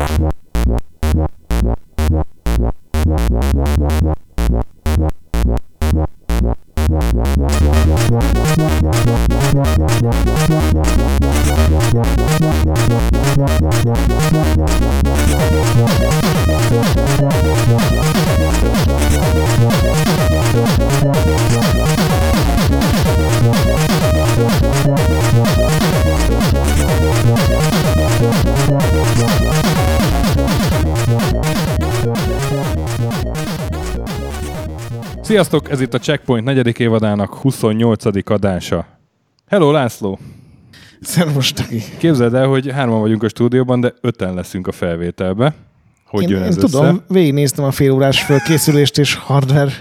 What? Sziasztok, ez itt a Checkpoint negyedik évadának 28. adása. Hello László! Szervus, Taki. Képzeld el, hogy hárman vagyunk a stúdióban, de öten leszünk a felvételbe. Hogy én, jön én ez tudom, össze? végignéztem a félórás fölkészülést és hardware,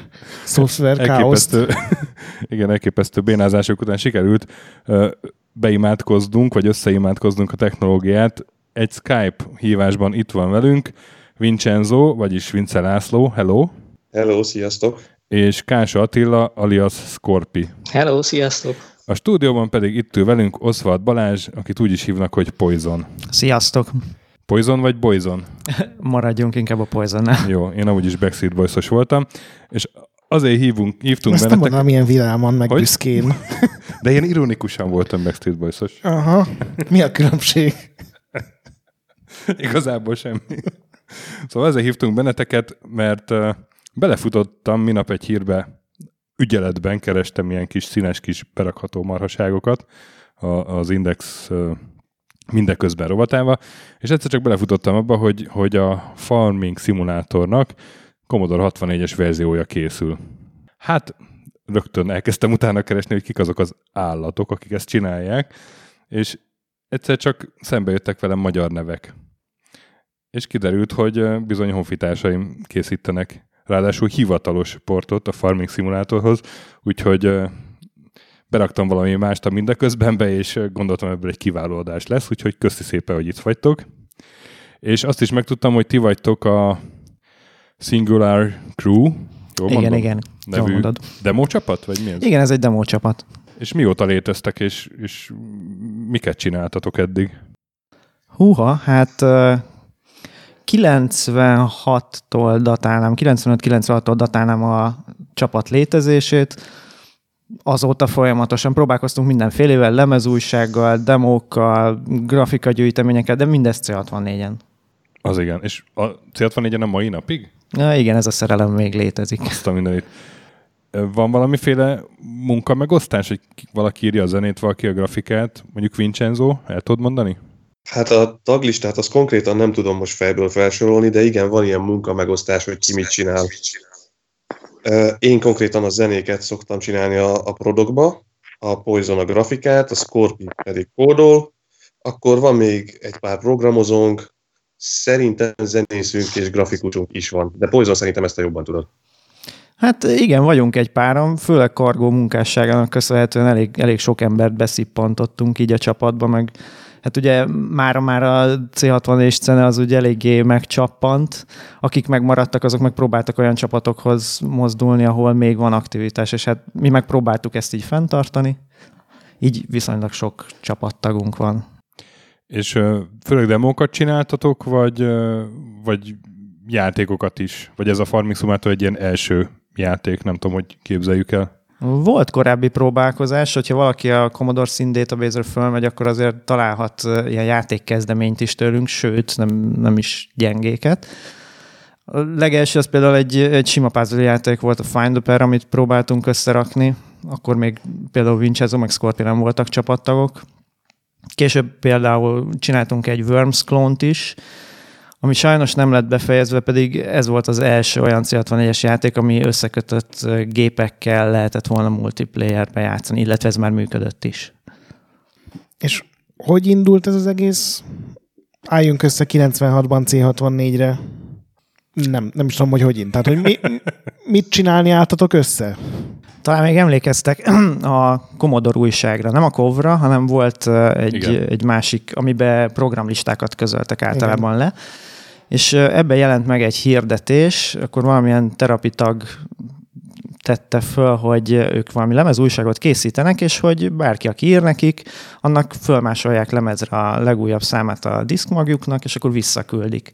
szoftver káoszt. Elképesztő, igen, elképesztő bénázások után sikerült beimádkoznunk, vagy összeimádkoznunk a technológiát. Egy Skype hívásban itt van velünk Vincenzo, vagyis Vince László, hello, Hello, sziasztok! És Kása Attila, alias Scorpi. Hello, sziasztok! A stúdióban pedig itt ül velünk Oswald Balázs, akit úgy is hívnak, hogy Poison. Sziasztok! Poison vagy Boyzon? Maradjunk inkább a poison Jó, én amúgy is Backstreet boys voltam, és azért hívunk, hívtunk Ezt nem bennetek, mondanám ilyen vidáman, meg Hogy? büszkén. de én ironikusan voltam Backstreet boys Aha. Mi a különbség? Igazából semmi. Szóval ezért hívtunk benneteket, mert uh, belefutottam minap egy hírbe, ügyeletben kerestem ilyen kis színes kis berakható marhaságokat a, az Index mindeközben rovatába, és egyszer csak belefutottam abba, hogy, hogy a Farming Simulatornak Commodore 64-es verziója készül. Hát rögtön elkezdtem utána keresni, hogy kik azok az állatok, akik ezt csinálják, és egyszer csak szembe jöttek velem magyar nevek. És kiderült, hogy bizony honfitársaim készítenek ráadásul hivatalos portot a Farming Simulatorhoz, úgyhogy beraktam valami mást a mindeközben be, és gondoltam ebből egy kiváló adás lesz, úgyhogy köszi szépen, hogy itt vagytok. És azt is megtudtam, hogy ti vagytok a Singular Crew, jól Igen, mondom? igen. Jól nevű mondod. demo csapat, vagy mi ez? Igen, ez egy demo csapat. És mióta léteztek, és, és miket csináltatok eddig? Húha, hát 96-tól datálnám, 95-96-tól datálnám a csapat létezését. Azóta folyamatosan próbálkoztunk mindenfélével, lemezújsággal, demókkal, grafikagyűjteményekkel, de mindezt C64-en. Az igen. És a C64 a mai napig? Na, igen, ez a szerelem még létezik. Azt a mindenit. Van valamiféle munkamegosztás, hogy ki- valaki írja a zenét, valaki a grafikát, mondjuk Vincenzo, el tudod mondani? Hát a taglistát azt konkrétan nem tudom most fejből felsorolni, de igen, van ilyen munka megosztás, hogy ki mit csinál. Én konkrétan a zenéket szoktam csinálni a, a Prodokba, a Poison a grafikát, a Scorpi pedig kódol, akkor van még egy pár programozónk, szerintem zenészünk és grafikusunk is van, de Poison szerintem ezt a jobban tudod. Hát igen, vagyunk egy páran, főleg kargó munkásságának köszönhetően elég, elég sok embert beszippantottunk így a csapatba, meg hát ugye mára már a C64 szene az ugye eléggé megcsappant, akik megmaradtak, azok meg próbáltak olyan csapatokhoz mozdulni, ahol még van aktivitás, és hát mi megpróbáltuk ezt így fenntartani, így viszonylag sok csapattagunk van. És főleg demókat csináltatok, vagy, vagy játékokat is? Vagy ez a Farming Simulator egy ilyen első játék, nem tudom, hogy képzeljük el. Volt korábbi próbálkozás, hogyha valaki a Commodore Sin Database-re fölmegy, akkor azért találhat ilyen játékkezdeményt is tőlünk, sőt, nem, nem is gyengéket. A legelső az például egy, egy sima puzzle játék volt, a Find the Pair, amit próbáltunk összerakni, akkor még például Vincenzo meg Scorpion nem voltak csapattagok. Később például csináltunk egy Worms klónt is, ami sajnos nem lett befejezve, pedig ez volt az első olyan C64-es játék, ami összekötött gépekkel lehetett volna multiplayerbe játszani, illetve ez már működött is. És hogy indult ez az egész? Álljunk össze 96-ban C64-re. Nem, nem is tudom, hogy hogy ind. Tehát, hogy mi, mit csinálni álltatok össze? Talán még emlékeztek a Commodore újságra, nem a Kovra, hanem volt egy, Igen. egy másik, amiben programlistákat közöltek általában le, és ö, ebben jelent meg egy hirdetés, akkor valamilyen terapitag tette föl, hogy ők valami lemezújságot készítenek, és hogy bárki, aki ír nekik, annak fölmásolják lemezre a legújabb számát a diszkmagjuknak, és akkor visszaküldik.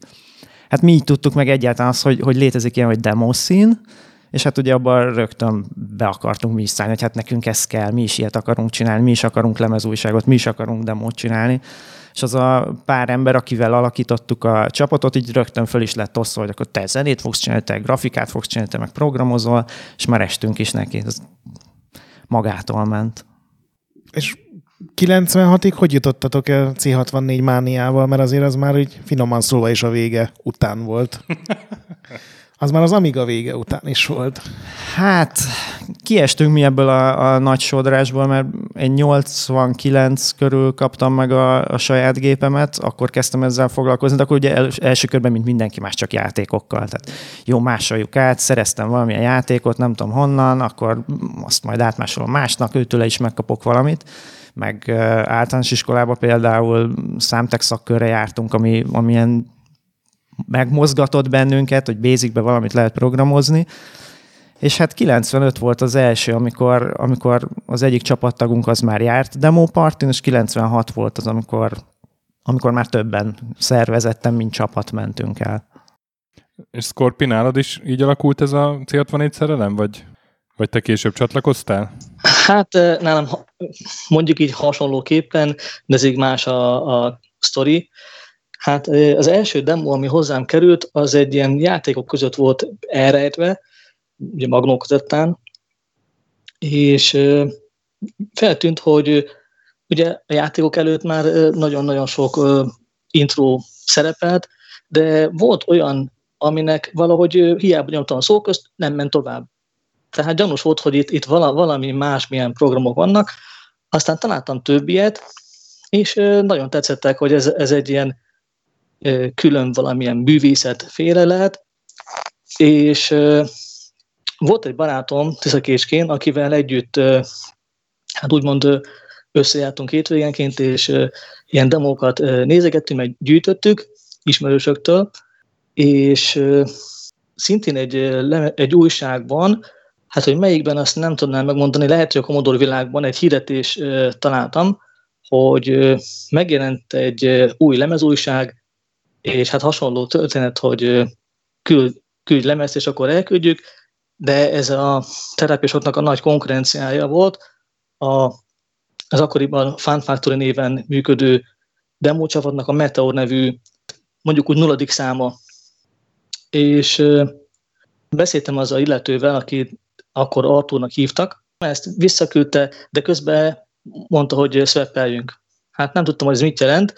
Hát mi így tudtuk meg egyáltalán azt, hogy, hogy létezik ilyen, hogy demoszín, és hát ugye abban rögtön be akartunk mi is szállni, hogy hát nekünk ez kell, mi is ilyet akarunk csinálni, mi is akarunk lemezújságot, mi is akarunk demót csinálni és az a pár ember, akivel alakítottuk a csapatot, így rögtön föl is lett osztva, hogy akkor te zenét fogsz csinálni, te grafikát fogsz csinálni, te meg programozol, és már estünk is neki. Ez magától ment. És 96-ig hogy jutottatok el C64 mániával, mert azért az már úgy finoman szólva is a vége után volt. Az már az Amiga vége után is volt. Hát, kiestünk mi ebből a, a nagy sodrásból, mert én 89 körül kaptam meg a, a saját gépemet, akkor kezdtem ezzel foglalkozni, de akkor ugye el, első körben, mint mindenki más, csak játékokkal. Tehát jó, másoljuk át, szereztem valamilyen játékot, nem tudom honnan, akkor azt majd átmásolom másnak, őtőle is megkapok valamit meg általános iskolába például számtek szakkörre jártunk, ami, amilyen megmozgatott bennünket, hogy basicbe valamit lehet programozni, és hát 95 volt az első, amikor, amikor az egyik csapattagunk az már járt demópartin, és 96 volt az, amikor, amikor már többen szervezettem, mint csapat mentünk el. És Scorpi, nálad is így alakult ez a C64 szerelem, vagy, vagy te később csatlakoztál? Hát nálam mondjuk így hasonlóképpen, de ez így más a, a sztori. Hát az első demo, ami hozzám került, az egy ilyen játékok között volt elrejtve, ugye magnó közöttán, és feltűnt, hogy ugye a játékok előtt már nagyon-nagyon sok intro szerepelt, de volt olyan, aminek valahogy hiába nyomtam a szó közt, nem ment tovább. Tehát gyanús volt, hogy itt, itt valami másmilyen programok vannak, aztán találtam több ilyet, és nagyon tetszettek, hogy ez, ez egy ilyen külön valamilyen művészet félre lehet, és volt egy barátom Tiszakéskén, akivel együtt hát úgymond összejártunk hétvégenként, és ilyen demókat nézegettünk, meg gyűjtöttük ismerősöktől, és szintén egy, egy újságban, hát hogy melyikben azt nem tudnám megmondani, lehet, hogy a Commodore világban egy hirdetés találtam, hogy megjelent egy új lemezújság, és hát hasonló történet, hogy küld, küldj lemezt, és akkor elküldjük, de ez a terápiásoknak a nagy konkurenciája volt, a, az akkoriban Fun Factory néven működő demócsapatnak a Meteor nevű, mondjuk úgy nulladik száma. És beszéltem az a illetővel, aki akkor Artúrnak hívtak, ezt visszaküldte, de közben mondta, hogy szweppeljünk. Hát nem tudtam, hogy ez mit jelent.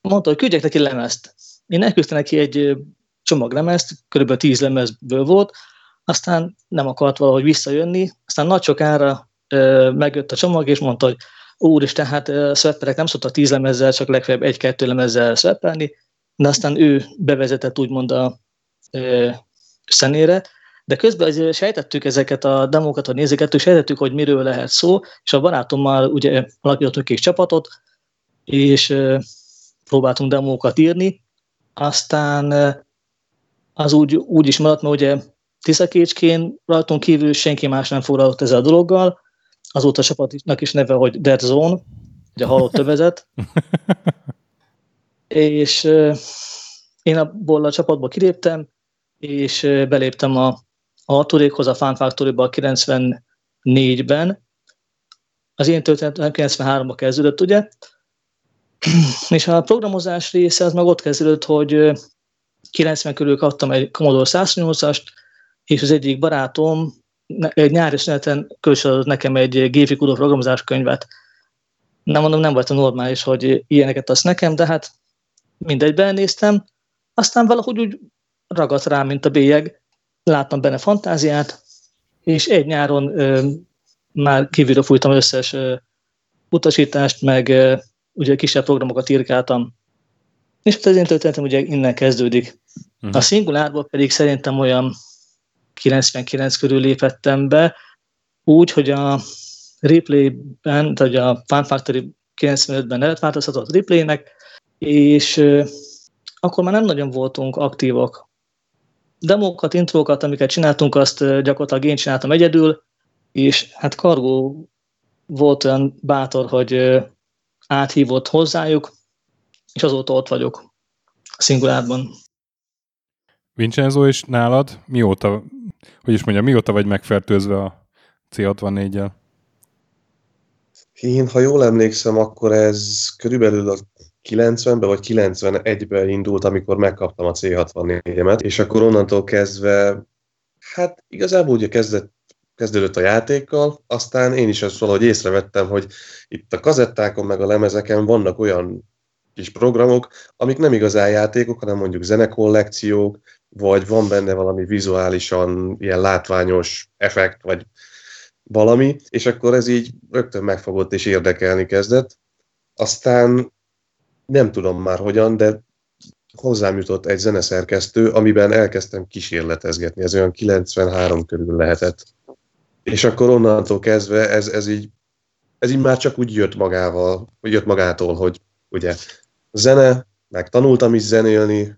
Mondta, hogy küldjek neki lemezt. Én elküldtem neki egy csomaglemezt, kb. 10 lemezből volt, aztán nem akart valahogy visszajönni, aztán nagy sokára ö, megjött a csomag, és mondta, hogy úristen, hát szwepperek nem szoktak tíz lemezzel, csak legfeljebb egy-kettő lemezzel szweppelni, de aztán ő bevezetett úgymond a ö, szenére, de közben azért sejtettük ezeket a demókat, a nézegettük, sejtettük, hogy miről lehet szó, és a barátommal ugye alakítottunk egy csapatot, és ö, próbáltunk demókat írni, aztán az úgy, úgy is maradt, mert ugye Tiszakécskén rajtunk kívül senki más nem foglalkozott ezzel a dologgal, azóta a csapatnak is neve, hogy Dead Zone, ugye a halott övezet. és én abból a csapatból kiléptem, és beléptem a, a turékhoz, a Fun Factory-ba 94-ben. Az én történetem 93-ban kezdődött, ugye? és a programozás része az meg ott kezdődött, hogy 90 körül kaptam egy Commodore 108-ast, és az egyik barátom egy nyári szüneten kölcsönadott nekem egy gépi kudó programozás könyvet. Nem mondom, nem volt a normális, hogy ilyeneket azt nekem, de hát mindegy, benéztem, aztán valahogy úgy ragadt rá, mint a bélyeg, láttam benne fantáziát, és egy nyáron ö, már kívülről fújtam összes ö, utasítást, meg ö, ugye kisebb programokat írkáltam. És hát az én történetem ugye innen kezdődik. Uh-huh. A Singulárból pedig szerintem olyan 99 körül lépettem be, úgy, hogy a replay-ben, vagy a Fun Factory 95-ben nevet változtatott replaynek, és akkor már nem nagyon voltunk aktívak. demókat, intrókat, amiket csináltunk, azt gyakorlatilag én csináltam egyedül, és hát Kargó volt olyan bátor, hogy áthívott hozzájuk, és azóta ott vagyok a Singulárban. Vincenzo, és nálad mióta, hogy is mondjam, mióta vagy megfertőzve a C64-jel? Én, ha jól emlékszem, akkor ez körülbelül a 90-ben vagy 91-ben indult, amikor megkaptam a C64-emet, és akkor onnantól kezdve, hát igazából ugye kezdett, kezdődött a játékkal, aztán én is ezt valahogy észrevettem, hogy itt a kazettákon meg a lemezeken vannak olyan kis programok, amik nem igazán játékok, hanem mondjuk zenekollekciók, vagy van benne valami vizuálisan ilyen látványos effekt, vagy valami, és akkor ez így rögtön megfogott és érdekelni kezdett. Aztán nem tudom már hogyan, de hozzám jutott egy zeneszerkesztő, amiben elkezdtem kísérletezgetni, ez olyan 93 körül lehetett. És akkor onnantól kezdve ez, ez, így, ez így már csak úgy jött magával, jött magától, hogy ugye zene, meg tanultam is zenélni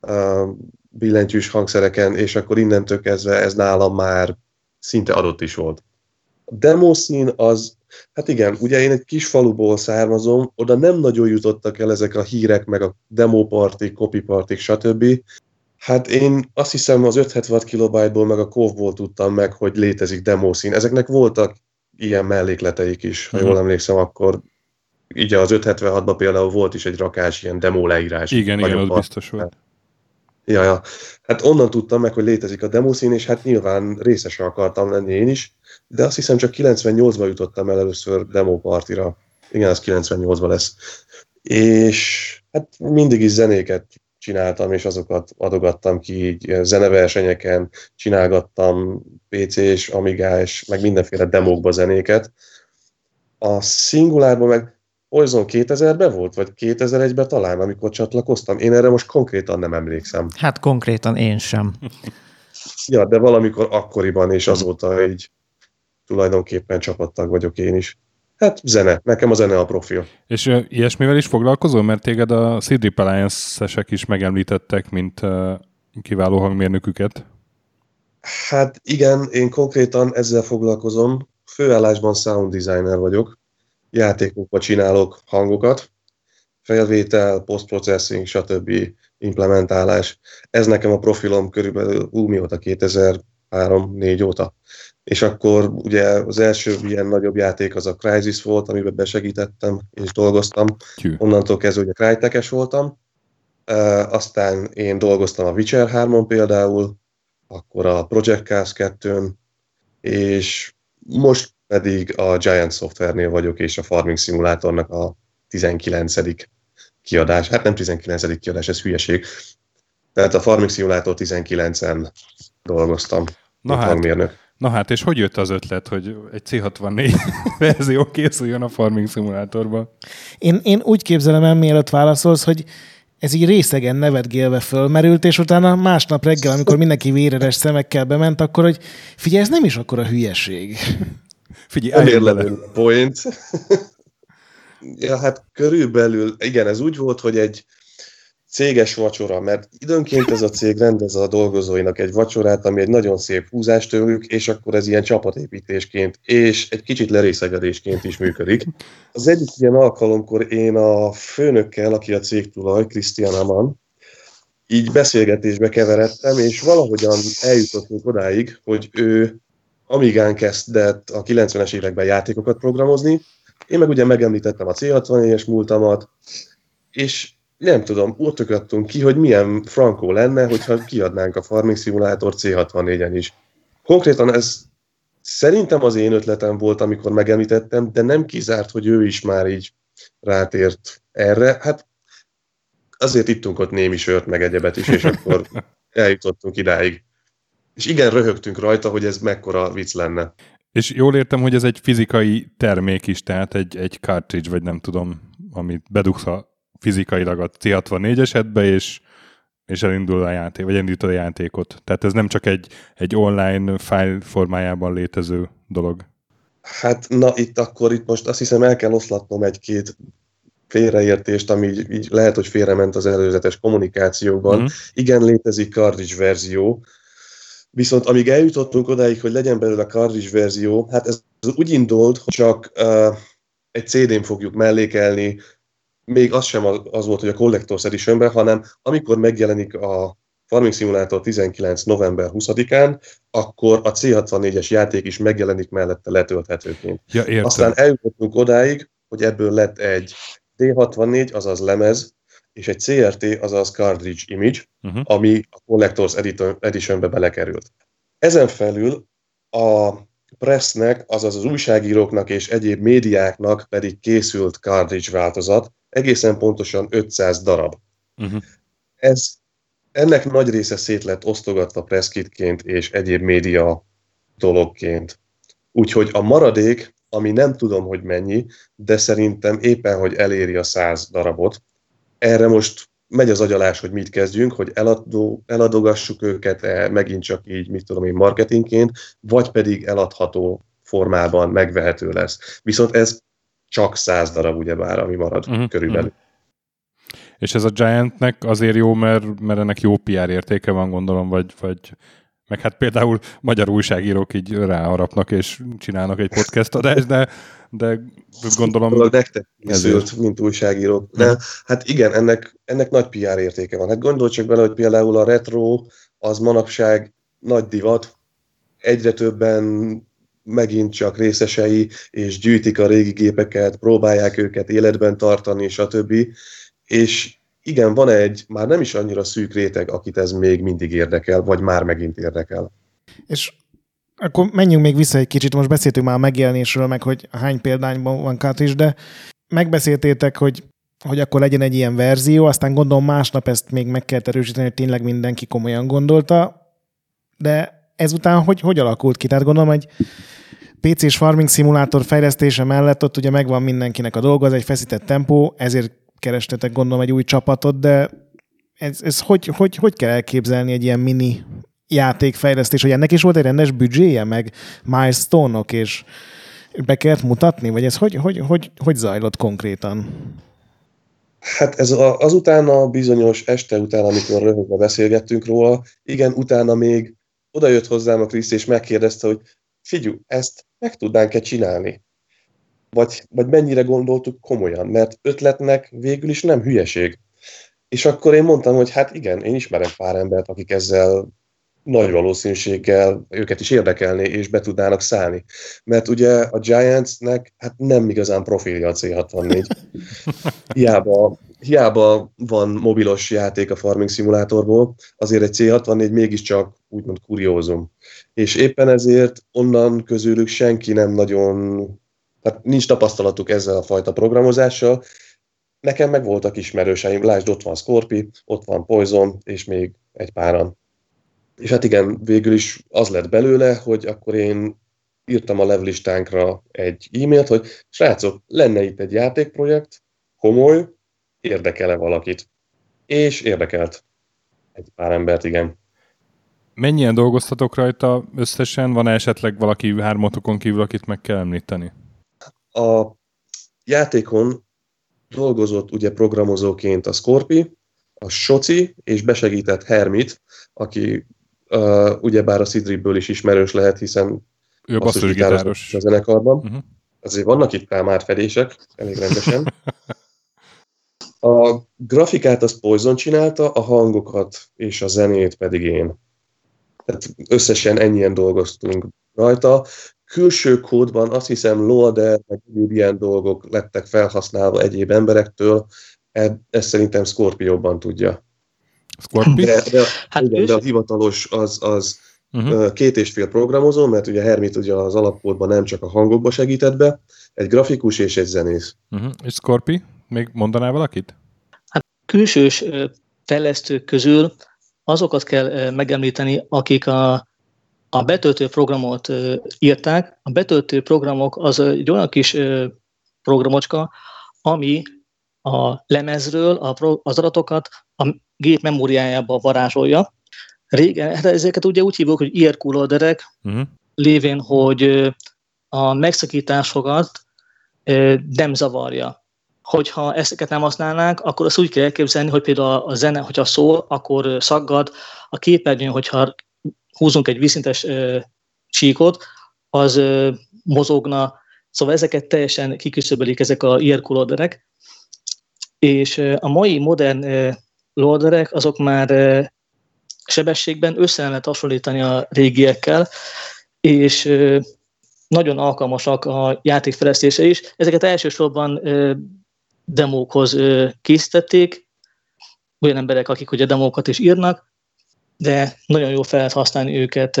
uh, billentyűs hangszereken, és akkor innentől kezdve ez nálam már szinte adott is volt. A demószín az, hát igen, ugye én egy kis faluból származom, oda nem nagyon jutottak el ezek a hírek, meg a demópartik, copypartik, stb. Hát én azt hiszem az 576 kilobájtból, meg a kovból tudtam meg, hogy létezik demószín. Ezeknek voltak ilyen mellékleteik is, ha uh-huh. jól emlékszem, akkor így az 576-ban például volt is egy rakás ilyen demo leírás. Igen, igen, az biztos volt. Ja, ja. Hát onnan tudtam meg, hogy létezik a demószín, és hát nyilván részese akartam lenni én is, de azt hiszem csak 98-ban jutottam el először partira. Igen, az 98-ban lesz. És hát mindig is zenéket csináltam, és azokat adogattam ki így zeneversenyeken, csinálgattam PC-s, Amigás, meg mindenféle demókba zenéket. A Singulárban meg Horizon 2000-ben volt, vagy 2001-ben talán, amikor csatlakoztam? Én erre most konkrétan nem emlékszem. Hát konkrétan én sem. ja, de valamikor akkoriban, és azóta így tulajdonképpen csapattag vagyok én is. Hát zene, nekem a zene a profil. És uh, ilyesmivel is foglalkozol, mert téged a CD Alliance-esek is megemlítettek, mint uh, kiváló hangmérnöküket. Hát igen, én konkrétan ezzel foglalkozom. Főállásban sound designer vagyok, játékokba csinálok hangokat, felvétel, postprocessing, stb. implementálás. Ez nekem a profilom körülbelül ú, mióta 2003-4 óta. És akkor ugye az első ilyen nagyobb játék az a Crysis volt, amiben besegítettem és dolgoztam. Hű. Onnantól kezdve ugye crytek voltam. Uh, aztán én dolgoztam a Witcher 3-on például, akkor a Project Cast 2 és most pedig a Giant Software-nél vagyok, és a Farming Simulatornak a 19. kiadás. Hát nem 19. kiadás, ez hülyeség. Tehát a Farming Simulator 19-en dolgoztam. Na hát, hangmérnök. Na hát, és hogy jött az ötlet, hogy egy C64 verzió készüljön a Farming Simulatorban? Én, én úgy képzelem el, mielőtt válaszolsz, hogy ez így részegen nevetgélve fölmerült, és utána másnap reggel, amikor mindenki véreres szemekkel bement, akkor, hogy figyelj, ez nem is akkor a hülyeség. Figyelj, a point. ja, hát körülbelül, igen, ez úgy volt, hogy egy céges vacsora, mert időnként ez a cég rendez a dolgozóinak egy vacsorát, ami egy nagyon szép húzás tőlük, és akkor ez ilyen csapatépítésként, és egy kicsit lerészegedésként is működik. Az egyik ilyen alkalomkor én a főnökkel, aki a cég tulaj, Christian Aman, így beszélgetésbe keveredtem, és valahogyan eljutottunk odáig, hogy ő Amigán kezdett a 90-es években játékokat programozni, én meg ugye megemlítettem a C64-es múltamat, és nem tudom, ott ököttünk ki, hogy milyen frankó lenne, hogyha kiadnánk a Farming Simulator C64-en is. Konkrétan ez szerintem az én ötletem volt, amikor megemlítettem, de nem kizárt, hogy ő is már így rátért erre. Hát azért ittunk ott némi sört, meg egyebet is, és akkor eljutottunk idáig. És igen, röhögtünk rajta, hogy ez mekkora vicc lenne. És jól értem, hogy ez egy fizikai termék is, tehát egy, egy cartridge, vagy nem tudom, amit bedugsz a fizikailag a C64 esetbe, és, és elindul a játék, vagy elindítod a játékot. Tehát ez nem csak egy, egy online file formájában létező dolog. Hát na itt akkor itt most azt hiszem el kell oszlatnom egy-két félreértést, ami így, így lehet, hogy félrement az előzetes kommunikációban. Mhm. Igen, létezik cartridge verzió, viszont amíg eljutottunk odáig, hogy legyen belőle a cartridge verzió, hát ez úgy indult, hogy csak uh, egy CD-n fogjuk mellékelni, még az sem az, volt, hogy a Collector's Editionben, hanem amikor megjelenik a Farming Simulator 19. november 20-án, akkor a C64-es játék is megjelenik mellette letölthetőként. Ja, értem. Aztán eljutottunk odáig, hogy ebből lett egy D64, azaz lemez, és egy CRT, azaz Cartridge Image, Uh-huh. ami a Collector's Editionbe belekerült. Ezen felül a pressnek, azaz az újságíróknak és egyéb médiáknak pedig készült cartridge változat, egészen pontosan 500 darab. Uh-huh. Ez, ennek nagy része szét lett osztogatva presskitként és egyéb média dologként. Úgyhogy a maradék, ami nem tudom, hogy mennyi, de szerintem éppen, hogy eléri a 100 darabot. Erre most megy az agyalás, hogy mit kezdjünk, hogy eladó, eladogassuk őket -e, megint csak így, mit tudom én, marketingként, vagy pedig eladható formában megvehető lesz. Viszont ez csak 100 darab, ugyebár, ami marad Mhm, uh-huh, körülbelül. És ez a Giantnek azért jó, mert, mert ennek jó PR értéke van, gondolom, vagy, vagy meg hát például magyar újságírók így ráharapnak és csinálnak egy podcast adást, de, de gondolom... Dolog nektek készült, mint újságírók. De hát igen, ennek, ennek nagy PR értéke van. Hát gondolj csak bele, hogy például a retro az manapság nagy divat, egyre többen megint csak részesei, és gyűjtik a régi gépeket, próbálják őket életben tartani, stb. És igen, van egy már nem is annyira szűk réteg, akit ez még mindig érdekel, vagy már megint érdekel. És akkor menjünk még vissza egy kicsit, most beszéltünk már a megjelenésről, meg hogy hány példányban van cartridge, de megbeszéltétek, hogy, hogy akkor legyen egy ilyen verzió, aztán gondolom másnap ezt még meg kell erősíteni, hogy tényleg mindenki komolyan gondolta, de ezután hogy, hogy alakult ki? Tehát gondolom, hogy PC-s farming szimulátor fejlesztése mellett ott ugye megvan mindenkinek a dolga, az egy feszített tempó, ezért kerestetek gondolom egy új csapatot, de ez, ez hogy, hogy, hogy kell elképzelni egy ilyen mini játékfejlesztés, hogy ennek is volt egy rendes büdzséje, meg milestone-ok, és be kellett mutatni, vagy ez hogy, hogy, hogy, hogy zajlott konkrétan? Hát ez a, azután a bizonyos este után, amikor röhögve beszélgettünk róla, igen, utána még oda jött hozzám a Krisz, és megkérdezte, hogy figyelj, ezt meg tudnánk-e csinálni? Vagy, vagy mennyire gondoltuk komolyan, mert ötletnek végül is nem hülyeség. És akkor én mondtam, hogy hát igen, én ismerem pár embert, akik ezzel nagy valószínűséggel őket is érdekelné, és be tudnának szállni. Mert ugye a Giantsnek hát nem igazán profilja a C64. Hiába, hiába van mobilos játék a Farming Simulatorból, azért egy C64 mégiscsak úgymond kuriózum. És éppen ezért onnan közülük senki nem nagyon, tehát nincs tapasztalatuk ezzel a fajta programozással. Nekem meg voltak ismerőseim, lásd, ott van Scorpi, ott van Poison, és még egy páran. És hát igen, végül is az lett belőle, hogy akkor én írtam a levlistánkra egy e-mailt, hogy srácok, lenne itt egy játékprojekt, komoly, érdekele valakit. És érdekelt egy pár embert, igen. Mennyien dolgoztatok rajta összesen? Van esetleg valaki hármatokon kívül, akit meg kell említeni? A játékon dolgozott ugye programozóként a Scorpi, a Soci, és besegített Hermit, aki uh, ugyebár a Sidriből is ismerős lehet, hiszen Ő basszusgitáros basszusgitáros. a zenekarban. Uh-huh. Azért vannak itt már fedések, elég rendesen. A grafikát az Poison csinálta, a hangokat és a zenét pedig én. Tehát összesen ennyien dolgoztunk rajta. Külső kódban azt hiszem loader, meg egyéb ilyen dolgok lettek felhasználva egyéb emberektől, ezt szerintem Scorpióban tudja. Scorpi? De, de, Hát hát igen, de a hivatalos az, az Uh-huh. Két és fél programozó, mert ugye Hermit ugye az alapkódban nem csak a hangokba segített be, egy grafikus és egy zenész. Uh-huh. És Scorpi? Még mondanál valakit? külsős ö, fejlesztők közül azokat kell megemlíteni, akik a, a betöltő programot írták. A betöltő programok az egy olyan kis programocska, ami a lemezről a pro, az adatokat a gép memóriájába varázsolja. Régen, hát ezeket ugye úgy hívjuk, hogy IRQ loaderek, Uh-huh. lévén, hogy a megszakításokat nem zavarja. Hogyha ezeket nem használnánk, akkor azt úgy kell elképzelni, hogy például a zene, hogyha szól, akkor szaggad, a képernyőn, hogyha húzunk egy vízszintes csíkot, az ö, mozogna, szóval ezeket teljesen kiküszöbölik ezek a IRQ loaderek, és ö, a mai modern ö, loaderek azok már ö, sebességben össze lehet hasonlítani a régiekkel, és ö, nagyon alkalmasak a játékfejlesztése is. Ezeket elsősorban ö, demókhoz készítették, olyan emberek, akik ugye demókat is írnak, de nagyon jó fel lehet használni őket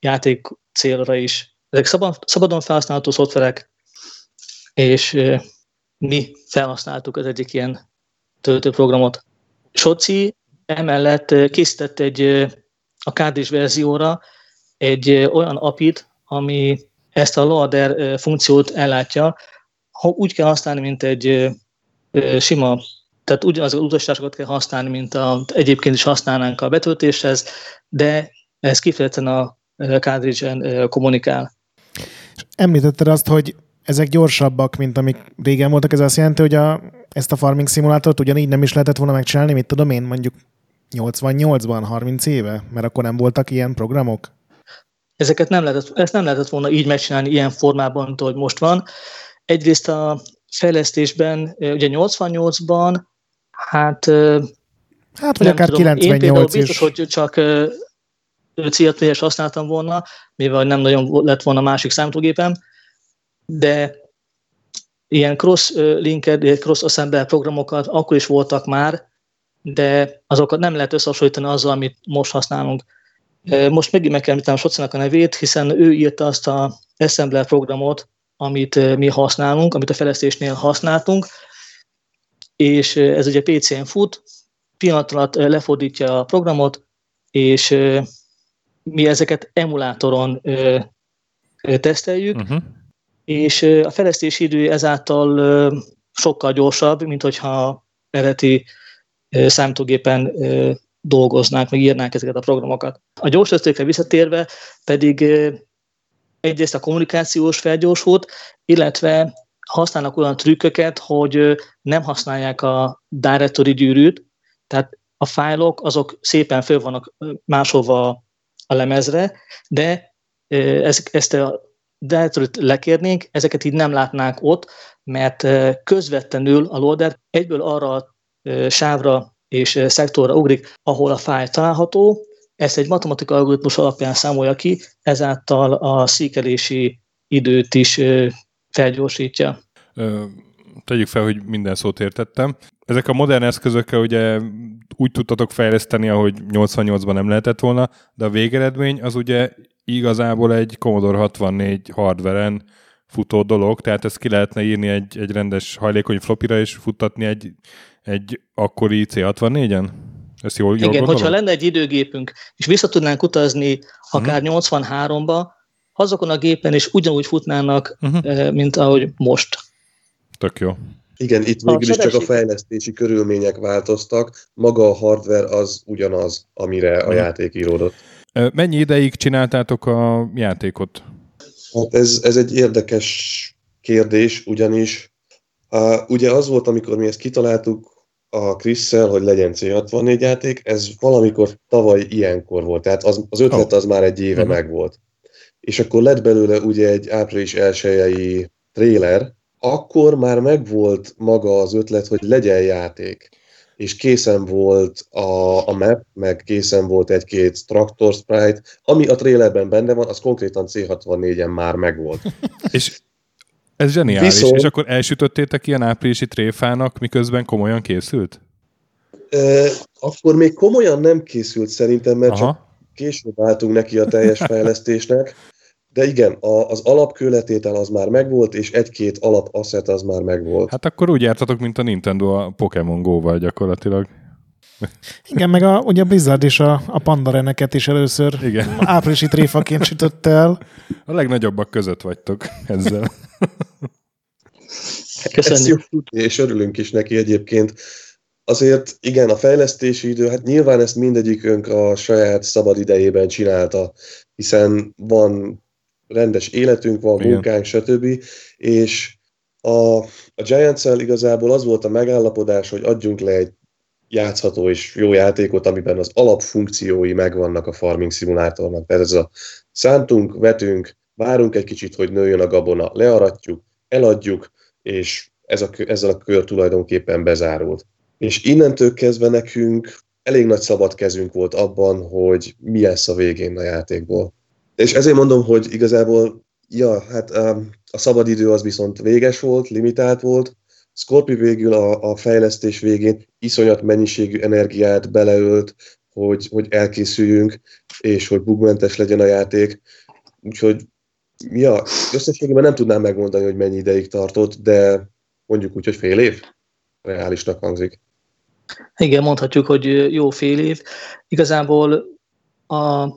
játék célra is. Ezek szabad, szabadon felhasználható szoftverek, és mi felhasználtuk az egyik ilyen töltőprogramot. Soci emellett készített egy a kd verzióra egy olyan apit, ami ezt a loader funkciót ellátja, ha úgy kell használni, mint egy sima, tehát ugyanaz az utasításokat kell használni, mint a, egyébként is használnánk a betöltéshez, de ez kifejezetten a cartridge kommunikál. Említetted azt, hogy ezek gyorsabbak, mint amik régen voltak. Ez azt jelenti, hogy a, ezt a farming szimulátort ugyanígy nem is lehetett volna megcsinálni, mit tudom én, mondjuk 88-ban, 30 éve, mert akkor nem voltak ilyen programok? Ezeket nem lehetett, ezt nem lehetett volna így megcsinálni ilyen formában, mint ahogy most van. Egyrészt a fejlesztésben, ugye 88-ban, hát Hát, vagy akár tudom, 98 én például biztos, hogy csak céltvélyes használtam volna, mivel nem nagyon lett volna másik számítógépem, de ilyen cross-linked, cross-assembler programokat akkor is voltak már, de azokat nem lehet összehasonlítani azzal, amit most használunk. Most megint meg kell említenem Socinak a nevét, hiszen ő írta azt a assembler programot, amit mi használunk, amit a fejlesztésnél használtunk, és ez ugye PC-n fut, pillanat alatt lefordítja a programot, és mi ezeket emulátoron teszteljük, uh-huh. és a fejlesztési idő ezáltal sokkal gyorsabb, mint hogyha eredeti számítógépen dolgoznánk, meg írnánk ezeket a programokat. A gyors tesztekre visszatérve pedig egyrészt a kommunikációs felgyorsult, illetve használnak olyan trükköket, hogy nem használják a directory gyűrűt, tehát a fájlok azok szépen föl vannak másolva a lemezre, de ezt, a directory lekérnénk, ezeket így nem látnánk ott, mert közvetlenül a loader egyből arra a sávra és szektorra ugrik, ahol a fájl található, ezt egy matematikai algoritmus alapján számolja ki, ezáltal a szíkelési időt is felgyorsítja. Tegyük fel, hogy minden szót értettem. Ezek a modern eszközökkel ugye úgy tudtatok fejleszteni, ahogy 88-ban nem lehetett volna, de a végeredmény az ugye igazából egy Commodore 64 hardveren futó dolog, tehát ezt ki lehetne írni egy, egy rendes hajlékony flopira, és futtatni egy, egy akkori C64-en? Ezt jól, jól Igen, hogyha lenne egy időgépünk, és vissza tudnánk utazni akár hmm. 83-ba, azokon a gépen is ugyanúgy futnának, uh-huh. mint ahogy most. Tök jó. Igen, itt végül is csak a fejlesztési körülmények változtak, maga a hardware az ugyanaz, amire a játék íródott. Mennyi ideig csináltátok a játékot? Hát ez, ez egy érdekes kérdés, ugyanis uh, ugye az volt, amikor mi ezt kitaláltuk a chris hogy legyen C64 játék, ez valamikor tavaly ilyenkor volt, tehát az, az ötlet az már egy éve uh-huh. megvolt. És akkor lett belőle ugye egy április elsőjei trailer, akkor már megvolt maga az ötlet, hogy legyen játék. És készen volt a, a map, meg készen volt egy-két traktor sprite, ami a trailerben benne van, az konkrétan C64-en már megvolt. és ez zseniális. Viszont, és akkor elsütöttétek ilyen áprilisi tréfának, miközben komolyan készült? E, akkor még komolyan nem készült szerintem, mert Aha. csak később álltunk neki a teljes fejlesztésnek. De igen, a, az alapkőletétel az már megvolt, és egy-két asset az már megvolt. Hát akkor úgy jártatok, mint a Nintendo a Pokémon Go-val gyakorlatilag. Igen, meg a, ugye a Blizzard is a, a Pandareneket is először Igen. áprilisi tréfaként sütötte el. A legnagyobbak között vagytok ezzel. Köszönjük. Ezt jó és örülünk is neki egyébként. Azért igen, a fejlesztési idő, hát nyilván ezt mindegyikünk a saját szabad idejében csinálta, hiszen van rendes életünk van, Igen. munkánk, stb. És A, a giants igazából az volt a megállapodás, hogy adjunk le egy játszható és jó játékot, amiben az alapfunkciói megvannak a farming szimulátornak. Tehát ez a szántunk, vetünk, várunk egy kicsit, hogy nőjön a gabona, learatjuk, eladjuk, és ez a, ezzel a kör tulajdonképpen bezárult. És innentől kezdve nekünk elég nagy szabad kezünk volt abban, hogy mi lesz a végén a játékból. És ezért mondom, hogy igazából, ja, hát um, a szabadidő az viszont véges volt, limitált volt, Scorpio végül a, a fejlesztés végén iszonyat mennyiségű energiát beleölt, hogy, hogy elkészüljünk, és hogy bugmentes legyen a játék. Úgyhogy ja, összességében nem tudnám megmondani, hogy mennyi ideig tartott, de mondjuk úgy, hogy fél év reálisnak hangzik. Igen, mondhatjuk, hogy jó fél év. Igazából a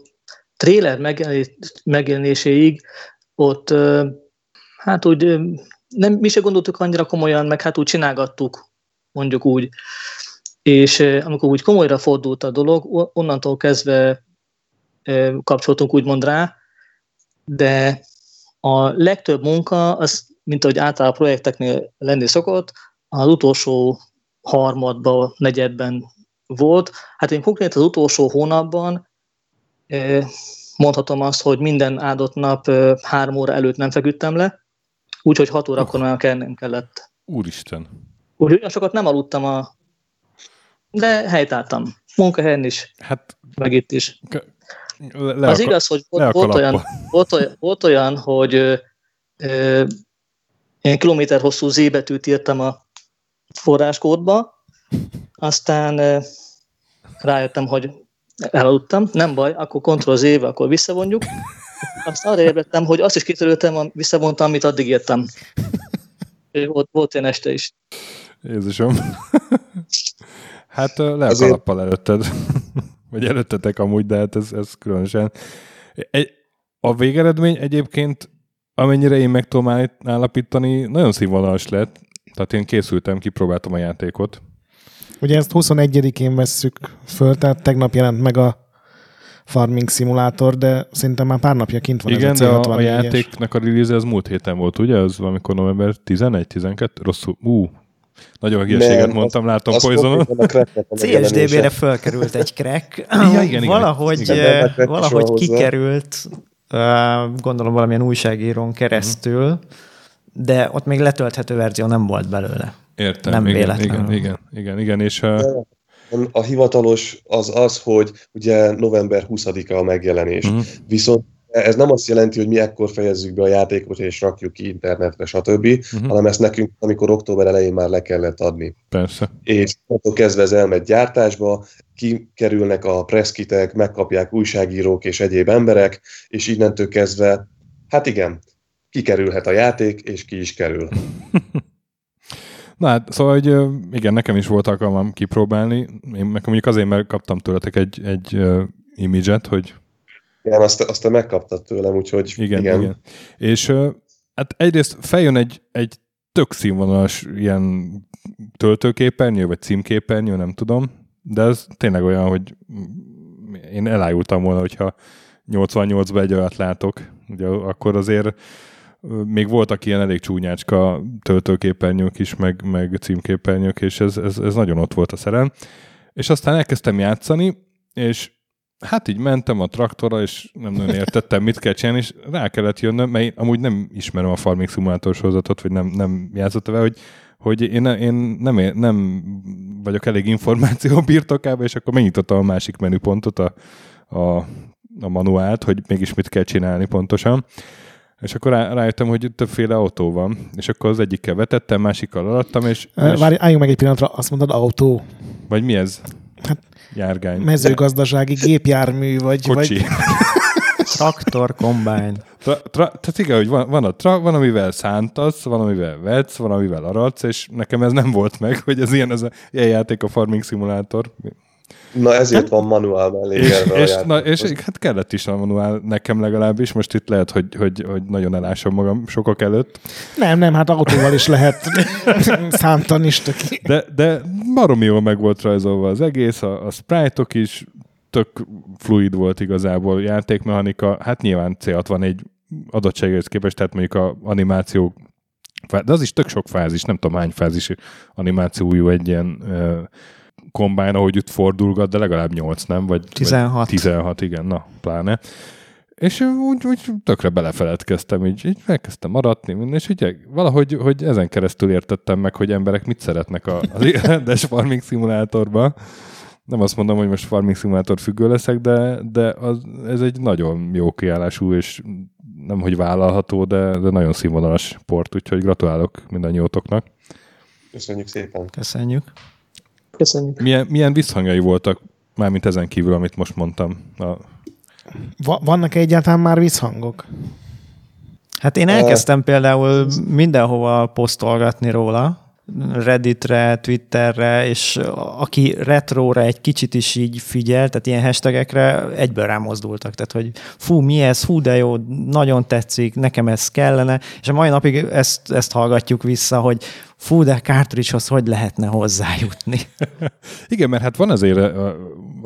trailer megjelenéséig ott hát úgy nem, mi se gondoltuk annyira komolyan, meg hát úgy csinálgattuk, mondjuk úgy. És amikor úgy komolyra fordult a dolog, onnantól kezdve kapcsoltunk úgymond rá, de a legtöbb munka, az, mint ahogy általában a projekteknél lenni szokott, az utolsó harmadban, negyedben volt. Hát én konkrét az utolsó hónapban mondhatom azt, hogy minden áldott nap három óra előtt nem feküdtem le, úgyhogy hat órakor már kellnem kellett. Úristen. Úgyhogy sokat nem aludtam, a... de helytáltam. Munkahelyen is, hát, meg itt is. Le az igaz, hogy volt, volt, olyan, volt, olyan, volt olyan, hogy ö, ö, én kilométer hosszú Z betűt írtam a forráskódba, aztán ö, rájöttem, hogy elaludtam, nem baj, akkor Ctrl z akkor visszavonjuk. Azt arra érvettem, hogy azt is kitöröltem, visszavontam, amit addig írtam. Volt, volt ilyen este is. Jézusom. hát le a kalappal előtted. Vagy előttetek amúgy, de hát ez, ez különösen. Egy, a végeredmény egyébként, amennyire én meg tudom állapítani, nagyon színvonalas lett. Tehát én készültem, kipróbáltam a játékot. Ugye ezt 21-én vesszük föl, tehát tegnap jelent meg a farming szimulátor, de szerintem már pár napja kint van Igen, ez a, a, a játéknak a release az múlt héten volt, ugye? Az valamikor november 11-12? Rosszul. Ú, nagyon hülyeséget mondtam, az, látom Poisonon. CSDB-re fölkerült egy crack. ja, igen, valahogy, igen. valahogy kikerült, gondolom valamilyen újságírón keresztül, uh-huh. de ott még letölthető verzió nem volt belőle. Értem, nem igen, véletlenül. igen, igen, igen, igen, és a... A hivatalos az az, hogy ugye november 20-a a megjelenés. Uh-huh. Viszont ez nem azt jelenti, hogy mi ekkor fejezzük be a játékot és rakjuk ki internetre, stb., uh-huh. hanem ezt nekünk, amikor október elején már le kellett adni. Persze. És attól kezdve ez elmegy gyártásba, kikerülnek a preszkitek, megkapják újságírók és egyéb emberek, és innentől kezdve, hát igen, kikerülhet a játék, és ki is kerül. Na hát, szóval, hogy igen, nekem is volt alkalmam kipróbálni. Én nekem mondjuk azért, mert kaptam tőletek egy, egy uh, imidzset, hogy... Igen, azt, azt te megkaptad tőlem, úgyhogy igen. igen. igen. És uh, hát egyrészt feljön egy, egy tök színvonalas ilyen töltőképernyő, vagy címképernyő, nem tudom, de ez tényleg olyan, hogy én elájultam volna, hogyha 88-ban egy olyat látok, ugye akkor azért még voltak ilyen elég csúnyácska töltőképernyők is, meg, meg címképernyők, és ez, ez, ez nagyon ott volt a szerem. És aztán elkezdtem játszani, és hát így mentem a traktorra, és nem nagyon értettem, mit kell csinálni, és rá kellett jönnöm, mert én amúgy nem ismerem a Farming Simulator sorozatot, vagy nem, nem játszottam vele, hogy, hogy én, én nem, nem vagyok elég információ birtokában, és akkor megnyitottam a másik menüpontot, a, a, a manuált, hogy mégis mit kell csinálni pontosan. És akkor rá, rájöttem, hogy többféle autó van, és akkor az egyikkel vetettem, másikkal alattam, és... Várj, álljunk meg egy pillanatra, azt mondod autó. Vagy mi ez? Hát, Járgány. Mezőgazdasági gépjármű, vagy... Kocsi. Vagy... Traktor, kombány. Tra, tra, tehát igen, hogy van, van, a tra, van, amivel szántasz, van, amivel vetsz, van, amivel aratsz, és nekem ez nem volt meg, hogy ez ilyen, ez a ilyen játék a Farming Simulator. Na ezért van manuál mellé és, és, na, és hát kellett is a manuál nekem legalábbis, most itt lehet, hogy, hogy, hogy nagyon elásom magam sokak előtt. Nem, nem, hát autóval is lehet szántani is töki. De, de baromi jól meg volt rajzolva az egész, a, a sprite-ok is tök fluid volt igazából, játékmechanika, hát nyilván C64 adottsághoz képest, tehát mondjuk a animáció De az is tök sok fázis, nem tudom hány fázis animációjú egy ilyen kombájn, ahogy itt fordulgat, de legalább 8, nem? Vagy, 16. Vagy 16, igen, na, pláne. És úgy, úgy tökre belefeledkeztem, így, így elkezdtem maradni, és így valahogy hogy ezen keresztül értettem meg, hogy emberek mit szeretnek a, az rendes farming szimulátorban. Nem azt mondom, hogy most farming szimulátor függő leszek, de, de az, ez egy nagyon jó kiállású, és nem hogy vállalható, de, de nagyon színvonalas sport, úgyhogy gratulálok mindannyiótoknak. Köszönjük szépen. Köszönjük. Köszönjük. Milyen, milyen visszhangjai voltak, mármint ezen kívül, amit most mondtam a Va- vannak egyáltalán már visszhangok? Hát én elkezdtem például mindenhova posztolgatni róla, Redditre, Twitterre, és aki retróra egy kicsit is így figyel, tehát ilyen hashtagekre egyből rámozdultak. Tehát, hogy fú, mi ez, fú, de jó, nagyon tetszik, nekem ez kellene, és a mai napig ezt, ezt hallgatjuk vissza, hogy fú, de cartridge-hoz hogy lehetne hozzájutni? Igen, mert hát van azért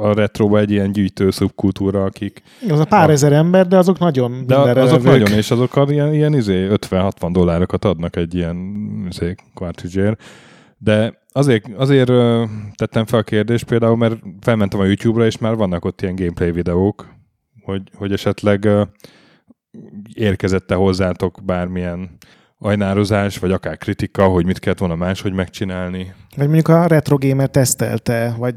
a, a retroba egy ilyen gyűjtő szubkultúra, akik... Az a pár a... ezer ember, de azok nagyon De azok nagyon, és azok ilyen, ilyen izé 50-60 dollárokat adnak egy ilyen izé, cartridge De azért, azért tettem fel a kérdést például, mert felmentem a YouTube-ra, és már vannak ott ilyen gameplay videók, hogy, hogy esetleg érkezette hozzátok bármilyen ajnározás, vagy akár kritika, hogy mit kellett volna máshogy megcsinálni. Vagy mondjuk a retro gamer tesztelte, vagy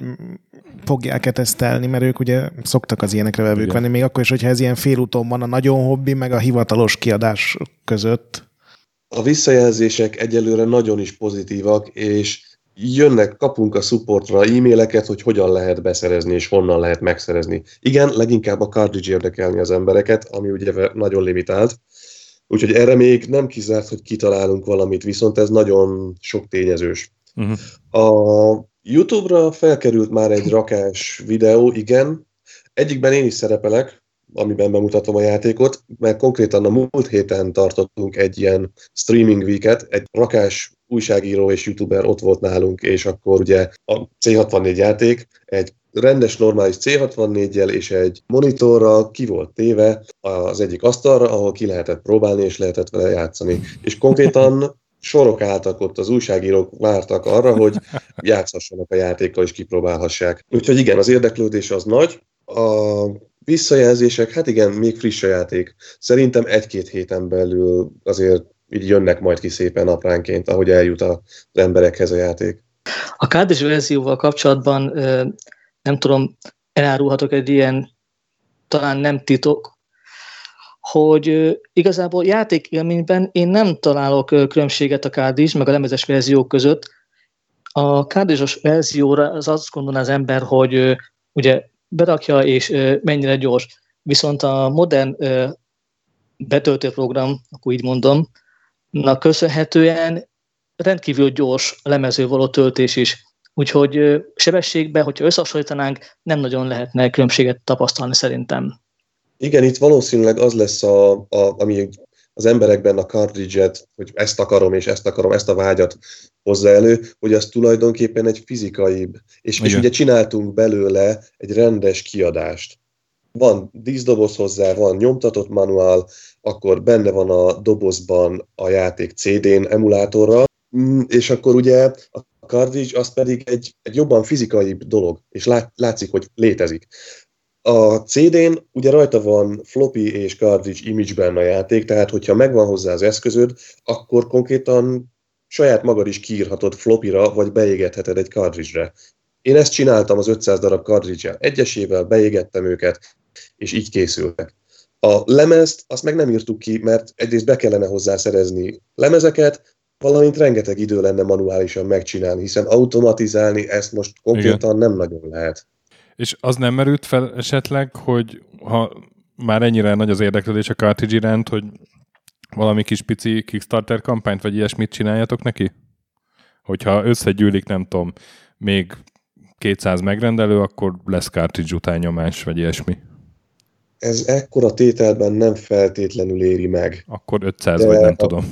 fogják-e tesztelni, mert ők ugye szoktak az ilyenekre vevők venni, még akkor is, hogyha ez ilyen félúton van a nagyon hobbi, meg a hivatalos kiadás között. A visszajelzések egyelőre nagyon is pozitívak, és jönnek, kapunk a supportra e-maileket, hogy hogyan lehet beszerezni, és honnan lehet megszerezni. Igen, leginkább a cartridge érdekelni az embereket, ami ugye nagyon limitált, Úgyhogy erre még nem kizárt, hogy kitalálunk valamit, viszont ez nagyon sok tényezős. Uh-huh. A YouTube-ra felkerült már egy rakás videó, igen. Egyikben én is szerepelek, amiben bemutatom a játékot, mert konkrétan a múlt héten tartottunk egy ilyen streaming weeket, egy rakás újságíró és youtuber ott volt nálunk, és akkor ugye a C64 játék egy rendes, normális C64-jel és egy monitorral ki volt téve az egyik asztalra, ahol ki lehetett próbálni és lehetett vele játszani. És konkrétan sorok álltak ott, az újságírók vártak arra, hogy játszhassanak a játékkal és kipróbálhassák. Úgyhogy igen, az érdeklődés az nagy. A visszajelzések, hát igen, még friss a játék. Szerintem egy-két héten belül azért így jönnek majd ki szépen apránként, ahogy eljut az emberekhez a játék. A kádis verzióval kapcsolatban nem tudom, elárulhatok egy ilyen talán nem titok, hogy igazából játékélményben én nem találok különbséget a kádis, meg a lemezes verziók között. A kádizsos verzióra az azt gondolná az ember, hogy ugye berakja és mennyire gyors. Viszont a modern betöltő program, akkor így mondom, na köszönhetően rendkívül gyors lemező való töltés is. Úgyhogy sebességben, hogyha összehasonlítanánk, nem nagyon lehetne különbséget tapasztalni szerintem. Igen, itt valószínűleg az lesz, a, a, ami az emberekben a cartridge-et, hogy ezt akarom és ezt akarom, ezt a vágyat hozza elő, hogy az tulajdonképpen egy fizikaibb. És, és ugye csináltunk belőle egy rendes kiadást. Van díszdoboz hozzá, van nyomtatott manuál, akkor benne van a dobozban a játék CD-n emulátorral, mm, és akkor ugye a a cartridge az pedig egy, egy jobban fizikai dolog, és lát, látszik, hogy létezik. A CD-n ugye rajta van floppy és cartridge image-ben a játék, tehát hogyha megvan hozzá az eszközöd, akkor konkrétan saját magad is kiírhatod floppy-ra, vagy beégetheted egy cartridge-re. Én ezt csináltam az 500 darab cartridge egyesével, beégettem őket, és így készültek. A lemezt azt meg nem írtuk ki, mert egyrészt be kellene hozzá szerezni lemezeket, valamint rengeteg idő lenne manuálisan megcsinálni, hiszen automatizálni ezt most konkrétan Igen. nem nagyon lehet. És az nem merült fel esetleg, hogy ha már ennyire nagy az érdeklődés a cartridge iránt, hogy valami kis pici Kickstarter kampányt, vagy ilyesmit csináljatok neki? Hogyha összegyűlik, nem tudom, még 200 megrendelő, akkor lesz cartridge utánnyomás, vagy ilyesmi. Ez ekkora tételben nem feltétlenül éri meg. Akkor 500, De vagy nem a, tudom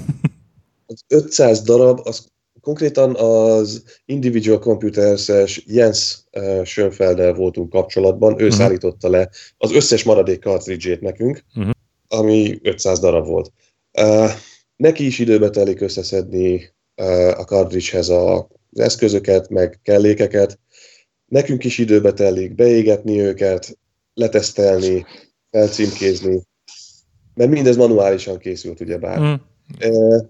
az 500 darab, az konkrétan az Individual Computers-es Jens uh, Schönfelder voltunk kapcsolatban, ő uh-huh. szállította le az összes maradék cartridge nekünk, uh-huh. ami 500 darab volt. Uh, neki is időbe telik összeszedni a cartridge-hez az eszközöket, meg kellékeket, nekünk is időbe telik beégetni őket, letesztelni, felcímkézni, mert mindez manuálisan készült, ugyebár. Mm.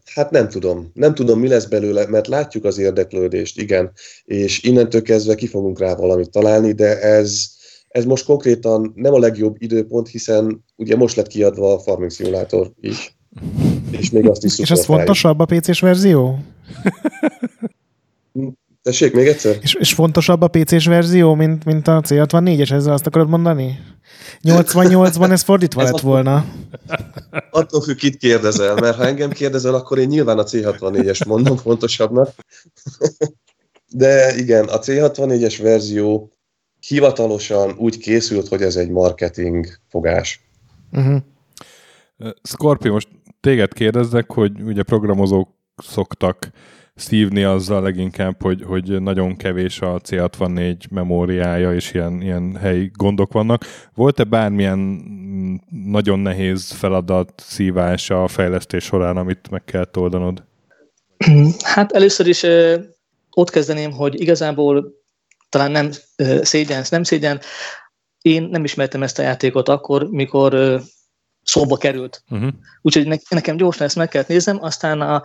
Hát nem tudom. Nem tudom, mi lesz belőle, mert látjuk az érdeklődést, igen, és innentől kezdve ki fogunk rá valamit találni, de ez, ez most konkrétan nem a legjobb időpont, hiszen ugye most lett kiadva a Farming Simulator is. És még azt is És az fontosabb a PC-s verzió? Tessék, még egyszer? És, és fontosabb a PC-s verzió, mint, mint a C64-es, ezzel azt akarod mondani? 88-ban ez fordítva ez lett volna. Attól függ, kit kérdezel, mert ha engem kérdezel, akkor én nyilván a C64-es mondom fontosabbnak. De igen, a C64-es verzió hivatalosan úgy készült, hogy ez egy marketing fogás. Uh-huh. Scorpio, most téged kérdezzek, hogy ugye programozók szoktak szívni azzal leginkább, hogy, hogy nagyon kevés a C64 memóriája, és ilyen, ilyen helyi gondok vannak. Volt-e bármilyen nagyon nehéz feladat, szívás a fejlesztés során, amit meg kell oldanod? Hát először is ott kezdeném, hogy igazából talán nem szégyen, nem szégyen, én nem ismertem ezt a játékot akkor, mikor szóba került. Uh-huh. Úgyhogy nekem gyorsan ezt meg kellett néznem, aztán a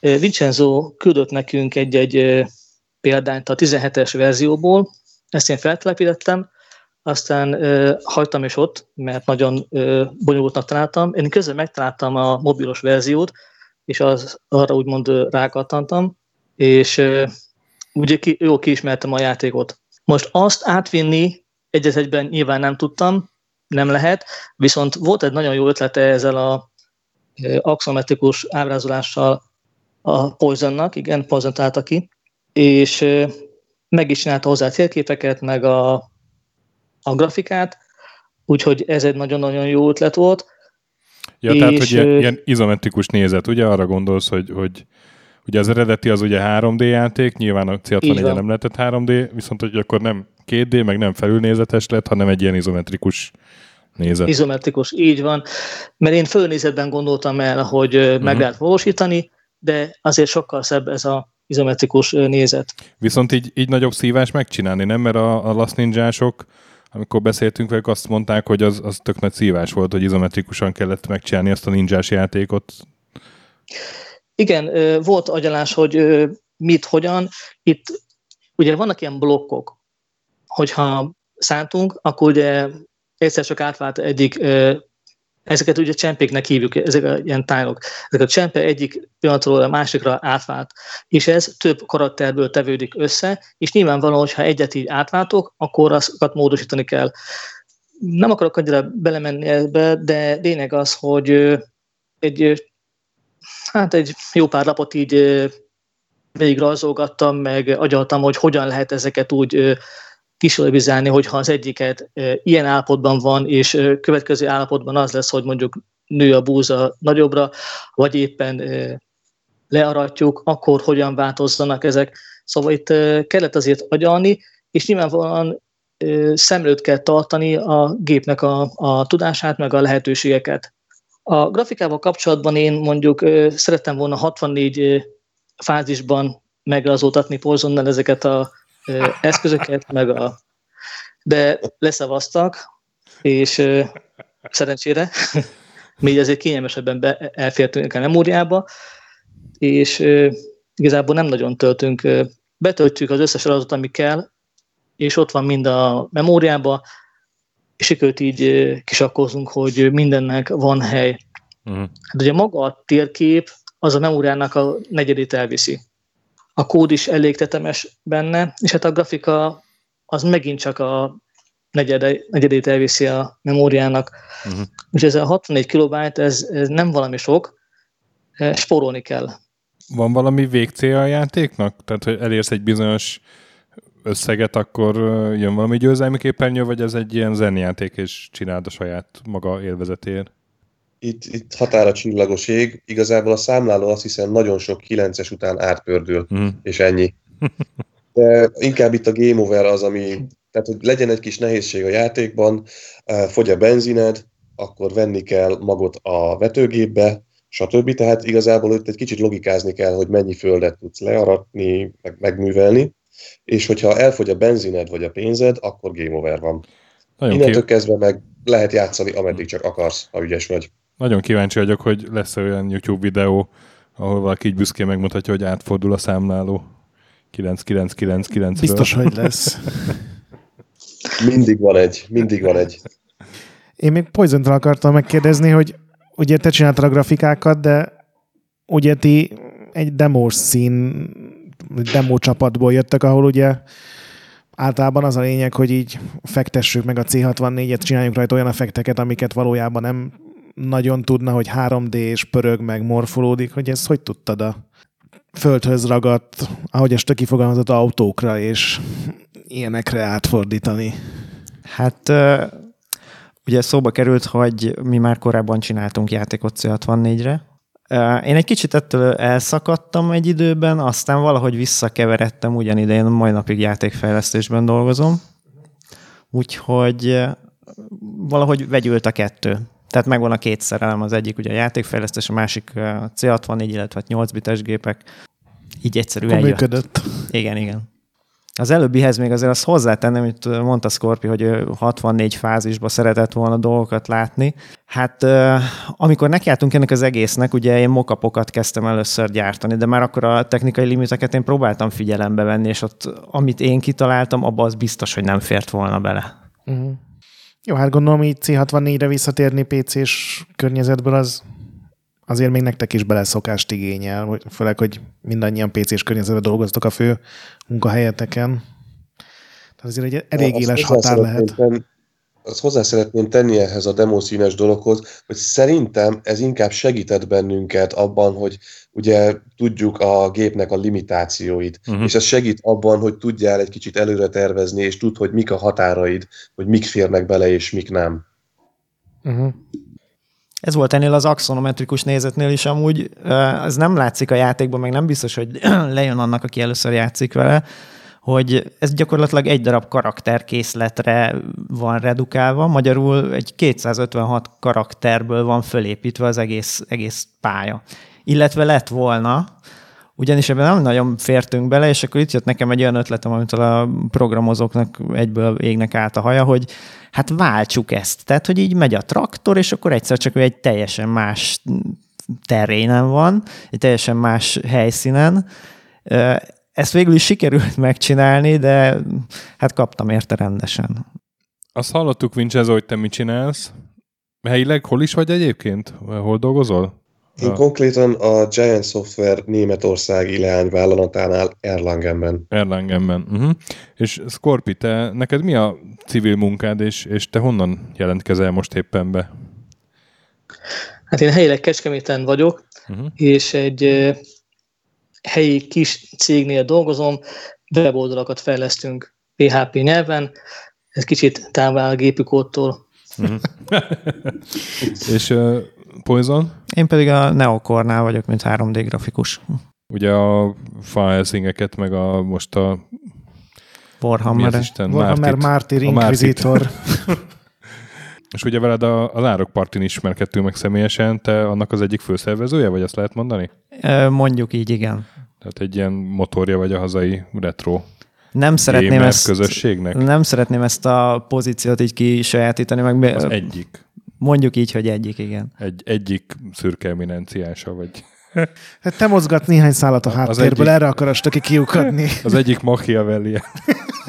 Vincenzo küldött nekünk egy-egy példányt a 17-es verzióból, ezt én feltelepítettem, aztán ö, hagytam is ott, mert nagyon bonyolultnak találtam. Én közben megtaláltam a mobilos verziót, és az, arra úgymond rákattantam, és ugye ki, jól kiismertem a játékot. Most azt átvinni egyet egyben nyilván nem tudtam, nem lehet, viszont volt egy nagyon jó ötlete ezzel a axometrikus ábrázolással a Poisonnak, igen, Poison találta ki, és meg is csinálta hozzá a térképeket, meg a, a grafikát, úgyhogy ez egy nagyon-nagyon jó ötlet volt. Ja, és, tehát, hogy ilyen, ilyen izometrikus nézet, ugye arra gondolsz, hogy, hogy ugye az eredeti az ugye 3D játék, nyilván a c nem lehetett 3D, viszont hogy akkor nem 2D, meg nem felülnézetes lett, hanem egy ilyen izometrikus nézet. Izometrikus, így van. Mert én fölnézetben gondoltam el, hogy uh-huh. meg lehet valósítani, de azért sokkal szebb ez a izometrikus nézet. Viszont így, így nagyobb szívás megcsinálni, nem? Mert a, a Last Ninja-sok, amikor beszéltünk velük, azt mondták, hogy az, az tök nagy szívás volt, hogy izometrikusan kellett megcsinálni ezt a ninjás játékot. Igen, volt agyalás, hogy mit, hogyan. Itt ugye vannak ilyen blokkok, hogyha szántunk, akkor ugye egyszer csak átvált egyik Ezeket ugye csempéknek hívjuk, ezek a ilyen tájlok. Ezek a csempe egyik pillanatról a másikra átvált, és ez több karakterből tevődik össze, és nyilvánvalóan, hogyha egyet így átváltok, akkor azokat módosítani kell. Nem akarok annyira belemenni ebbe, de lényeg az, hogy egy, hát egy jó pár lapot így végig rajzolgattam, meg agyaltam, hogy hogyan lehet ezeket úgy kísérletizálni, hogyha az egyiket ilyen állapotban van, és következő állapotban az lesz, hogy mondjuk nő a búza nagyobbra, vagy éppen learatjuk, akkor hogyan változzanak ezek. Szóval itt kellett azért agyalni, és nyilvánvalóan szemlőt kell tartani a gépnek a, a tudását, meg a lehetőségeket. A grafikával kapcsolatban én mondjuk szerettem volna 64 fázisban megrazoltatni Porzonnal ezeket a eszközöket, meg a... De leszavaztak, és szerencsére még azért kényelmesebben be, elfértünk a memóriába, és igazából nem nagyon töltünk. Betöltjük az összes adatot, ami kell, és ott van mind a memóriába, és sikerült így kisakkozunk, hogy mindennek van hely. Uh-huh. Hát ugye maga a térkép az a memóriának a negyedét elviszi a kód is elég tetemes benne, és hát a grafika az megint csak a negyede, negyedét elviszi a memóriának. Uh-huh. Úgyhogy ez a 64 kilobájt, ez, ez nem valami sok, spórolni kell. Van valami végcél a játéknak? Tehát, hogy elérsz egy bizonyos összeget, akkor jön valami győzelmi képernyő, vagy ez egy ilyen zenjáték, és csináld a saját maga élvezetéért? Itt, itt határa csillagos ég, igazából a számláló azt hiszem nagyon sok 9-es után átpördül, mm. és ennyi. De inkább itt a game over az, ami, tehát hogy legyen egy kis nehézség a játékban, fogy a benzined, akkor venni kell magot a vetőgépbe, stb. Tehát igazából itt egy kicsit logikázni kell, hogy mennyi földet tudsz learatni, meg megművelni, és hogyha elfogy a benzined vagy a pénzed, akkor game over van. Nagyon, Innentől ki... kezdve meg lehet játszani, ameddig csak akarsz, ha ügyes vagy. Nagyon kíváncsi vagyok, hogy lesz olyan YouTube videó, ahol valaki így büszkén megmutatja, hogy átfordul a számláló 9999 Biztos, hogy lesz. Mindig van egy, mindig van egy. Én még poison akartam megkérdezni, hogy ugye te csináltad a grafikákat, de ugye ti egy demos szín, demo csapatból jöttek, ahol ugye általában az a lényeg, hogy így fektessük meg a C64-et, csináljunk rajta olyan effekteket, amiket valójában nem nagyon tudna, hogy 3D és pörög, meg morfolódik, hogy ezt hogy tudtad a földhöz ragadt, ahogy ezt kifogalmazott autókra és ilyenekre átfordítani? Hát ugye szóba került, hogy mi már korábban csináltunk játékot C64-re. Én egy kicsit ettől elszakadtam egy időben, aztán valahogy visszakeveredtem ugyanide, én mai napig játékfejlesztésben dolgozom, úgyhogy valahogy vegyült a kettő. Tehát megvan a két szerelem, az egyik ugye a játékfejlesztés, a másik a C64, illetve 8 bites gépek. Így egyszerűen Akkor működött. Igen, igen. Az előbbihez még azért azt hozzátennem, hogy mondta Scorpi, hogy 64 fázisba szeretett volna dolgokat látni. Hát amikor nekiálltunk ennek az egésznek, ugye én mokapokat kezdtem először gyártani, de már akkor a technikai limiteket én próbáltam figyelembe venni, és ott amit én kitaláltam, abban az biztos, hogy nem fért volna bele. Uh-huh. Jó, hát gondolom így C64-re visszatérni PC-s környezetből az azért még nektek is beleszokást igényel, főleg, hogy mindannyian PC-s környezetben dolgoztok a fő munkahelyeteken. Tehát azért egy elég éles határ lehet. Azt hozzá szeretném tenni ehhez a demószínes dologhoz, hogy szerintem ez inkább segített bennünket abban, hogy ugye tudjuk a gépnek a limitációit, uh-huh. és ez segít abban, hogy tudjál egy kicsit előre tervezni, és tud, hogy mik a határaid, hogy mik férnek bele, és mik nem. Uh-huh. Ez volt ennél az axonometrikus nézetnél is amúgy. Ez nem látszik a játékban, meg nem biztos, hogy lejön annak, aki először játszik vele, hogy ez gyakorlatilag egy darab karakterkészletre van redukálva, magyarul egy 256 karakterből van fölépítve az egész, egész pálya. Illetve lett volna, ugyanis ebben nem nagyon fértünk bele, és akkor itt jött nekem egy olyan ötletem, amit a programozóknak egyből égnek át a haja, hogy hát váltsuk ezt. Tehát, hogy így megy a traktor, és akkor egyszer csak egy teljesen más terénen van, egy teljesen más helyszínen. Ezt végül is sikerült megcsinálni, de hát kaptam érte rendesen. Azt hallottuk, Vincenzo, hogy te mit csinálsz. Helyileg hol is vagy egyébként? Hol dolgozol? Én konkrétan a Giant Software németországi leányvállalatánál Erlangenben. Erlangenben. Uh-huh. És Scorpi, te, neked mi a civil munkád, és, és te honnan jelentkezel most éppen be? Hát én helyileg Kecskeméten vagyok, uh-huh. és egy helyi kis cégnél dolgozom, weboldalakat fejlesztünk PHP nyelven, ez kicsit távol a gépi kódtól. Uh-huh. és uh, Poison? Én pedig a Neokornál vagyok, mint 3D grafikus. Ugye a Filesingeket, meg a most a Warhammer. Isten? Warhammer Mártir Inquisitor. És ugye veled a, a Lárok Partin ismerkedtünk meg személyesen, te annak az egyik főszervezője, vagy azt lehet mondani? Mondjuk így, igen. Tehát egy ilyen motorja vagy a hazai retro nem szeretném ezt, közösségnek? Nem szeretném ezt a pozíciót így kisajátítani. Meg az egyik. Mondjuk így, hogy egyik, igen. Egy, egyik szürke eminenciása vagy. Hát te mozgat néhány szállat a háttérből, egyik, erre akarod ki kiukadni. Az egyik Machiavelli.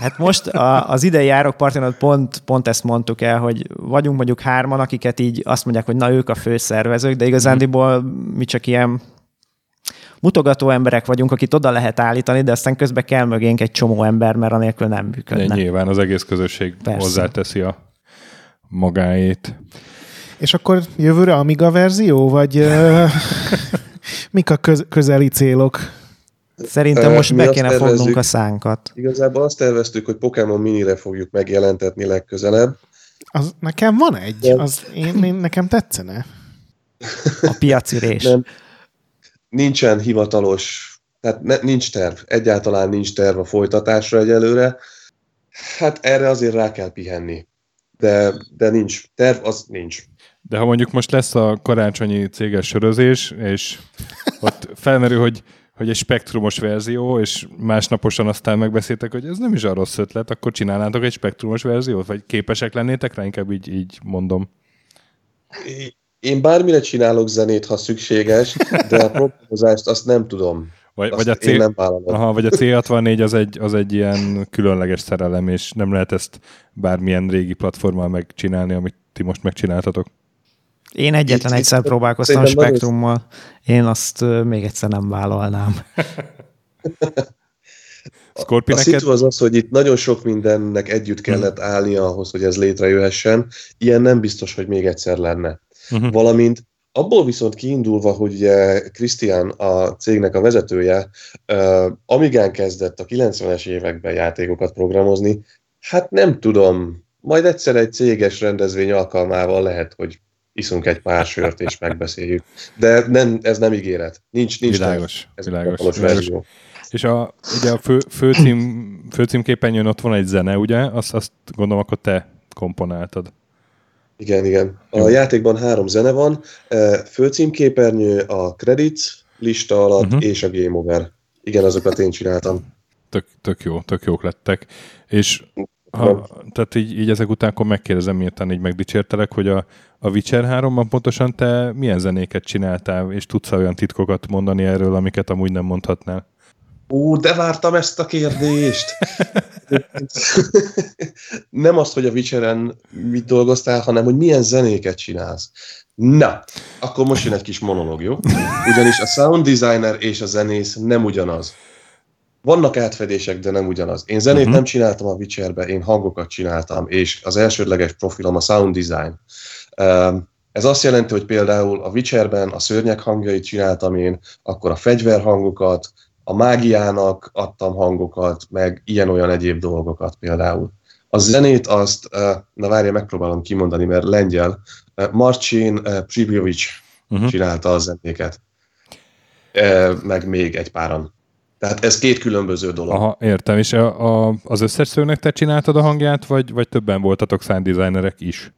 Hát most a, az idei járok partinat pont, pont ezt mondtuk el, hogy vagyunk mondjuk hárman, akiket így azt mondják, hogy na ők a főszervezők, de igazándiból mi csak ilyen mutogató emberek vagyunk, akit oda lehet állítani, de aztán közben kell mögénk egy csomó ember, mert anélkül nem működne. De nyilván az egész közösség Persze. hozzáteszi a magáét. És akkor jövőre Amiga verzió, vagy mik a köz- közeli célok? Szerintem most be kéne fognunk a szánkat. Igazából azt terveztük, hogy Pokémon Minire fogjuk megjelentetni legközelebb. Az, nekem van egy, az én, én, nekem tetszene. A piacirés. Nem, nincsen hivatalos, tehát ne, nincs terv, egyáltalán nincs terv a folytatásra egyelőre. Hát erre azért rá kell pihenni de, de nincs. Terv az nincs. De ha mondjuk most lesz a karácsonyi céges sörözés, és ott felmerül, hogy, hogy egy spektrumos verzió, és másnaposan aztán megbeszéltek, hogy ez nem is a rossz ötlet, akkor csinálnátok egy spektrumos verziót, vagy képesek lennétek rá, inkább így, így mondom. Én bármire csinálok zenét, ha szükséges, de a programozást azt nem tudom. Vagy, Azt vagy, a C, nem vállalom. aha, vagy a C64 az egy, az egy ilyen különleges szerelem, és nem lehet ezt bármilyen régi platformmal megcsinálni, amit ti most megcsináltatok. Én egyetlen Itt- egyszer itt- próbálkoztam a spektrummal, én azt még egyszer nem vállalnám. Scorpi, A neked? szitu az az, hogy itt nagyon sok mindennek együtt kellett állni ahhoz, hogy ez létrejöhessen. Ilyen nem biztos, hogy még egyszer lenne. Uh-huh. Valamint abból viszont kiindulva, hogy ugye Krisztián a cégnek a vezetője, uh, Amigán kezdett a 90-es években játékokat programozni, hát nem tudom, majd egyszer egy céges rendezvény alkalmával lehet, hogy iszunk egy pár sört és megbeszéljük. De nem, ez nem ígéret. Nincs, nincs Világos, ez világos, a verzió. És a, ugye a fő, főcím, főcímképernyőn ott van egy zene, ugye? Azt, azt gondolom, akkor te komponáltad. Igen, igen. A Jó. játékban három zene van, eh, főcímképernyő, a credits lista alatt uh-huh. és a game over. Igen, azokat én csináltam. Tök, tök jó, tök jók lettek. És ha, tehát így, így ezek után akkor megkérdezem, miután így megdicsértelek, hogy a, a Witcher 3-ban pontosan te milyen zenéket csináltál, és tudsz olyan titkokat mondani erről, amiket amúgy nem mondhatnál? Ú, de vártam ezt a kérdést! Nem azt, hogy a Witcheren mit dolgoztál, hanem hogy milyen zenéket csinálsz. Na, akkor most jön egy kis monológ, jó? Ugyanis a sound designer és a zenész nem ugyanaz. Vannak átfedések, de nem ugyanaz. Én zenét Mhm. uh-huh. nem csináltam a Witcherbe, én hangokat csináltam, és az elsődleges profilom a sound design. Um, ez azt jelenti, hogy például a Witcherben a szörnyek hangjait csináltam én, akkor a fegyverhangokat, a mágiának adtam hangokat, meg ilyen-olyan egyéb dolgokat például. A zenét azt, na várja, megpróbálom kimondani, mert lengyel, Marcin Pribljovic Uh-huh. csinálta a zenéket. Meg még egy páran. Tehát ez két különböző dolog. Aha, értem. És a, a, az összes szőnek te csináltad a hangját, vagy, vagy többen voltatok sound designerek is?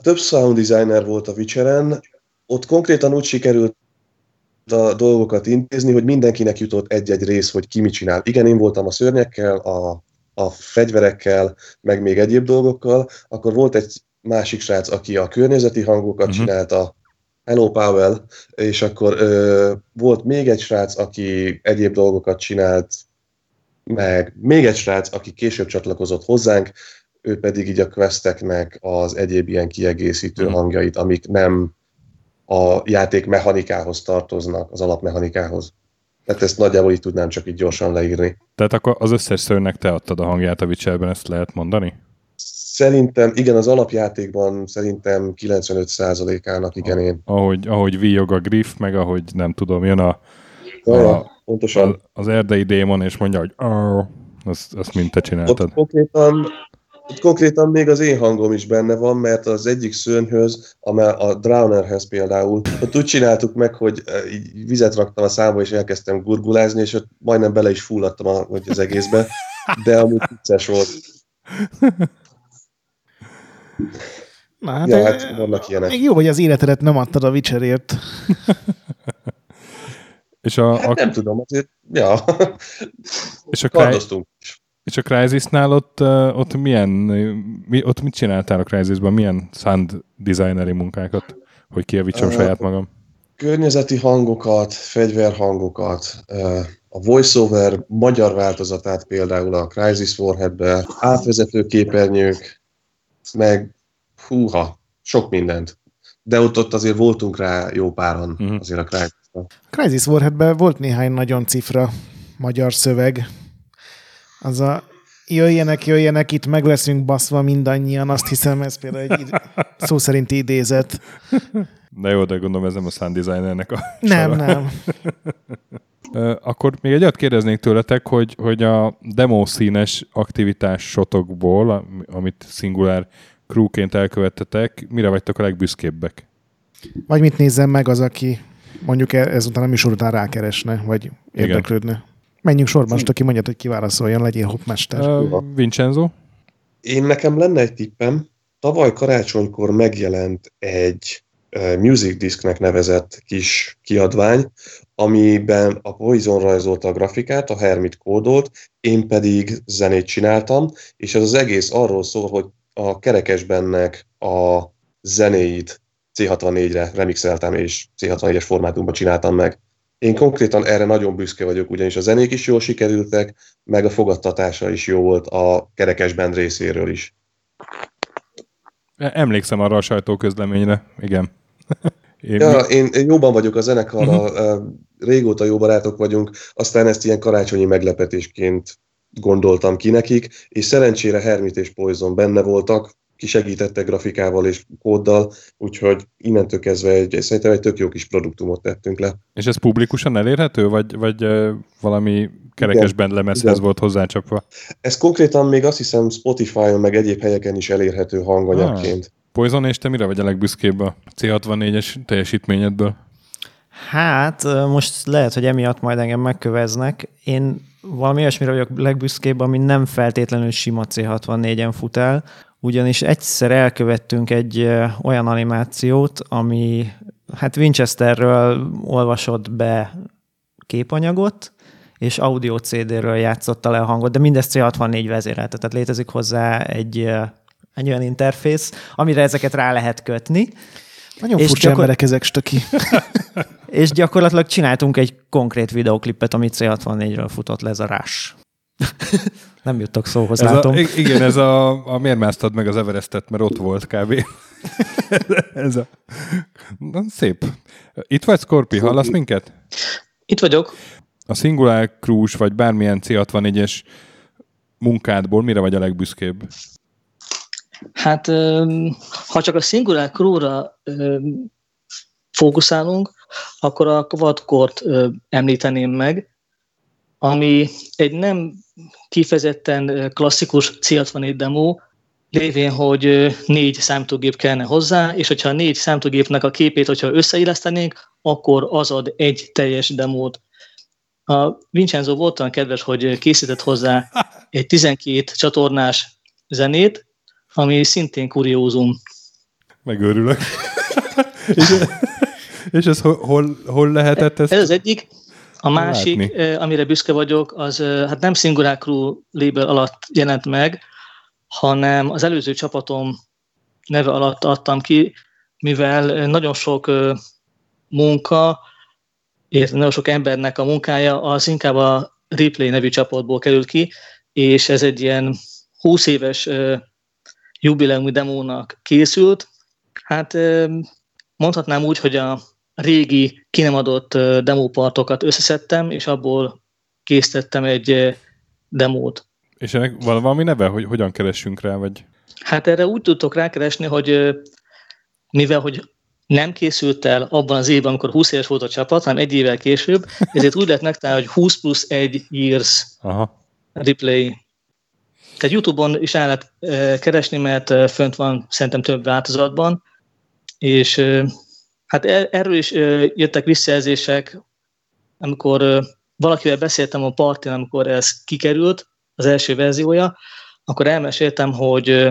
Több sound designer volt a Witcheren, ott konkrétan úgy sikerült a dolgokat intézni, hogy mindenkinek jutott egy-egy rész, hogy ki mit csinál. Igen, én voltam a szörnyekkel, a, a fegyverekkel, meg még egyéb dolgokkal, akkor volt egy másik srác, aki a környezeti hangokat uh-huh. csinálta, Hello Powell, és akkor ö, volt még egy srác, aki egyéb dolgokat csinált, meg még egy srác, aki később csatlakozott hozzánk, ő pedig így a questeknek az egyéb ilyen kiegészítő Mhm. hangjait, amik nem a játék mechanikához tartoznak, az alapmechanikához. Tehát ezt nagyjából így tudnám csak így gyorsan leírni. Tehát akkor az összes szőrnek te adtad a hangját a Witcherben, ezt lehet mondani? Szerintem, igen, az alapjátékban szerintem 95%-ának igen én. Ahogy, ahogy víjog a griff, meg ahogy nem tudom, jön a, pontosan. a, az erdei démon, és mondja, hogy azt, azt mind te csináltad. Ott konkrétan, ott konkrétan még az én hangom is benne van, mert az egyik szörnyhöz, amely a Drownerhez például, ott úgy csináltuk meg, hogy eh, így vizet raktam a számba, és elkezdtem gurgulázni, és ott majdnem bele is fulladtam a, hogy az egészbe, de amúgy vicces volt. Na, hát, Ja, hát vannak ilyenek. Még jó, hogy az életedet nem adtad a Witcherért. És a, Hát a, nem tudom, azért, ja, és a, kardoztunk is. és a Crysisnál ott, uh, ott milyen, mi, ott mit csináltál a Crysisban? Milyen sound designeri munkákat? Hogy kijavítsam Ö, saját magam. Környezeti hangokat, fegyverhangokat, a voiceover magyar változatát például a Crisis Warheadbe, átvezető képernyők, meg húha, sok mindent. De ott, ott azért voltunk rá jó páran, uh-huh. azért a Crisis Crisis Warheadben volt néhány nagyon cifra magyar szöveg. Az a jöjjenek, jöjjenek, itt meg leszünk baszva mindannyian, azt hiszem, ez például egy id- szó szerinti idézet. De jó, de gondolom ez nem a sound designernek a Nem, sora. nem. Akkor még egy olyat kérdeznék tőletek, hogy, hogy a demo színes aktivitásotokból, am- amit szingulár crewként elkövettetek, mire vagytok a legbüszkébbek? Vagy mit nézzem meg az, aki mondjuk e- ezután a műsor után rákeresne, vagy érdeklődne. Menjünk sorban, most aki mondja, hogy kiválaszoljon, legyél hopmester. Uh, Vincenzo? Én nekem lenne egy tippem, tavaly karácsonykor megjelent egy Music Discnek nevezett kis kiadvány, amiben a Poison rajzolta a grafikát, a Hermit kódolt, én pedig zenét csináltam, és ez az egész arról szól, hogy a kerekesbennek a zenéit C64-re remixeltem, és C64-es formátumban csináltam meg. Én konkrétan erre nagyon büszke vagyok, ugyanis a zenék is jól sikerültek, meg a fogadtatása is jó volt a kerekesben részéről is. Emlékszem arra a sajtóközleményre, igen. Én, ja, mi... én, jóban vagyok a zenekarral, uh-huh. Régóta jó barátok vagyunk, aztán ezt ilyen karácsonyi meglepetésként gondoltam ki nekik, és szerencsére Hermit és Poison benne voltak, ki segítettek grafikával és kóddal, úgyhogy innentől kezdve egy, szerintem egy tök jó kis produktumot tettünk le. És ez publikusan elérhető, vagy, vagy valami kerekesben lemezhez Igen. volt hozzácsapva? Ez konkrétan még azt hiszem Spotify-on, meg egyéb helyeken is elérhető hanganyagként. Ah. Poison, és te mire vagy a legbüszkébb a C64-es teljesítményedből? Hát, most lehet, hogy emiatt majd engem megköveznek. Én valami olyasmire vagyok legbüszkébb, ami nem feltétlenül sima C64-en fut el, ugyanis egyszer elkövettünk egy olyan animációt, ami hát Winchesterről olvasott be képanyagot, és audio CD-ről játszotta le a hangot, de mindezt C64 vezérelte, tehát létezik hozzá egy egy olyan interfész, amire ezeket rá lehet kötni. Nagyon és furcsa gyakor... emberek ezek, stöki. és gyakorlatilag csináltunk egy konkrét videoklipet, amit C64-ről futott le, ez a Rush. Nem juttak szóhoz, ez látom. A, igen, ez a, a miért másztad meg az Everestet, mert ott volt kb. ez a, na, szép. Itt vagy, Scorpi, hallasz minket? Itt vagyok. A Singular Cruise, vagy bármilyen C64-es munkádból mire vagy a legbüszkébb? Hát, ha csak a Singular Crew-ra fókuszálunk, akkor a Quadcore-t említeném meg, ami egy nem kifejezetten klasszikus C64 demo, lévén, hogy négy számítógép kellene hozzá, és hogyha négy számítógépnek a képét, hogyha összeillesztenénk, akkor az ad egy teljes demót. A Vincenzo volt olyan kedves, hogy készített hozzá egy 12 csatornás zenét, ami szintén kuriózum. Megőrülök. és, és ez hol, hol lehetett ezt? Ez az egyik. A másik, látni? amire büszke vagyok, az hát nem Singular Crew label alatt jelent meg, hanem az előző csapatom neve alatt adtam ki, mivel nagyon sok munka, és nagyon sok embernek a munkája az inkább a Replay nevű csapatból került ki, és ez egy ilyen 20 éves jubileumi demónak készült. Hát mondhatnám úgy, hogy a régi, ki nem adott demópartokat összeszedtem, és abból készítettem egy demót. És ennek van valami neve, hogy hogyan keressünk rá, vagy? Hát erre úgy tudtok rákeresni, hogy mivel, hogy nem készült el abban az évben, amikor 20 éves volt a csapat, hanem egy évvel később, ezért úgy lett megtalálni, hogy 20 plusz 1 years Aha. replay tehát YouTube-on is el lehet keresni, mert fönt van szerintem több változatban, és hát e, erről is jöttek visszajelzések, amikor valakivel beszéltem a partin, amikor ez kikerült, az első verziója, akkor elmeséltem, hogy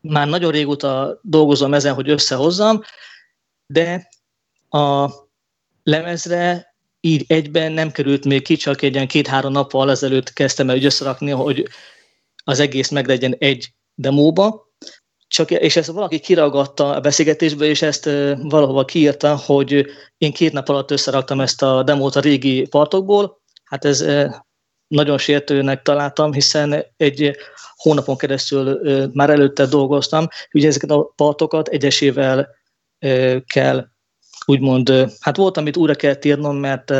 már nagyon régóta dolgozom ezen, hogy összehozzam, de a lemezre így egyben nem került még ki, csak egy ilyen két-három nappal ezelőtt kezdtem el összerakni, hogy az egész meg legyen egy demóba, csak, és ezt valaki kiragadta a beszélgetésből, és ezt valahova kiírta, hogy én két nap alatt összeraktam ezt a demót a régi partokból. Hát ez nagyon sértőnek találtam, hiszen egy hónapon keresztül már előtte dolgoztam, ugye ezeket a partokat egyesével kell úgymond, hát volt, amit újra kell írnom, mert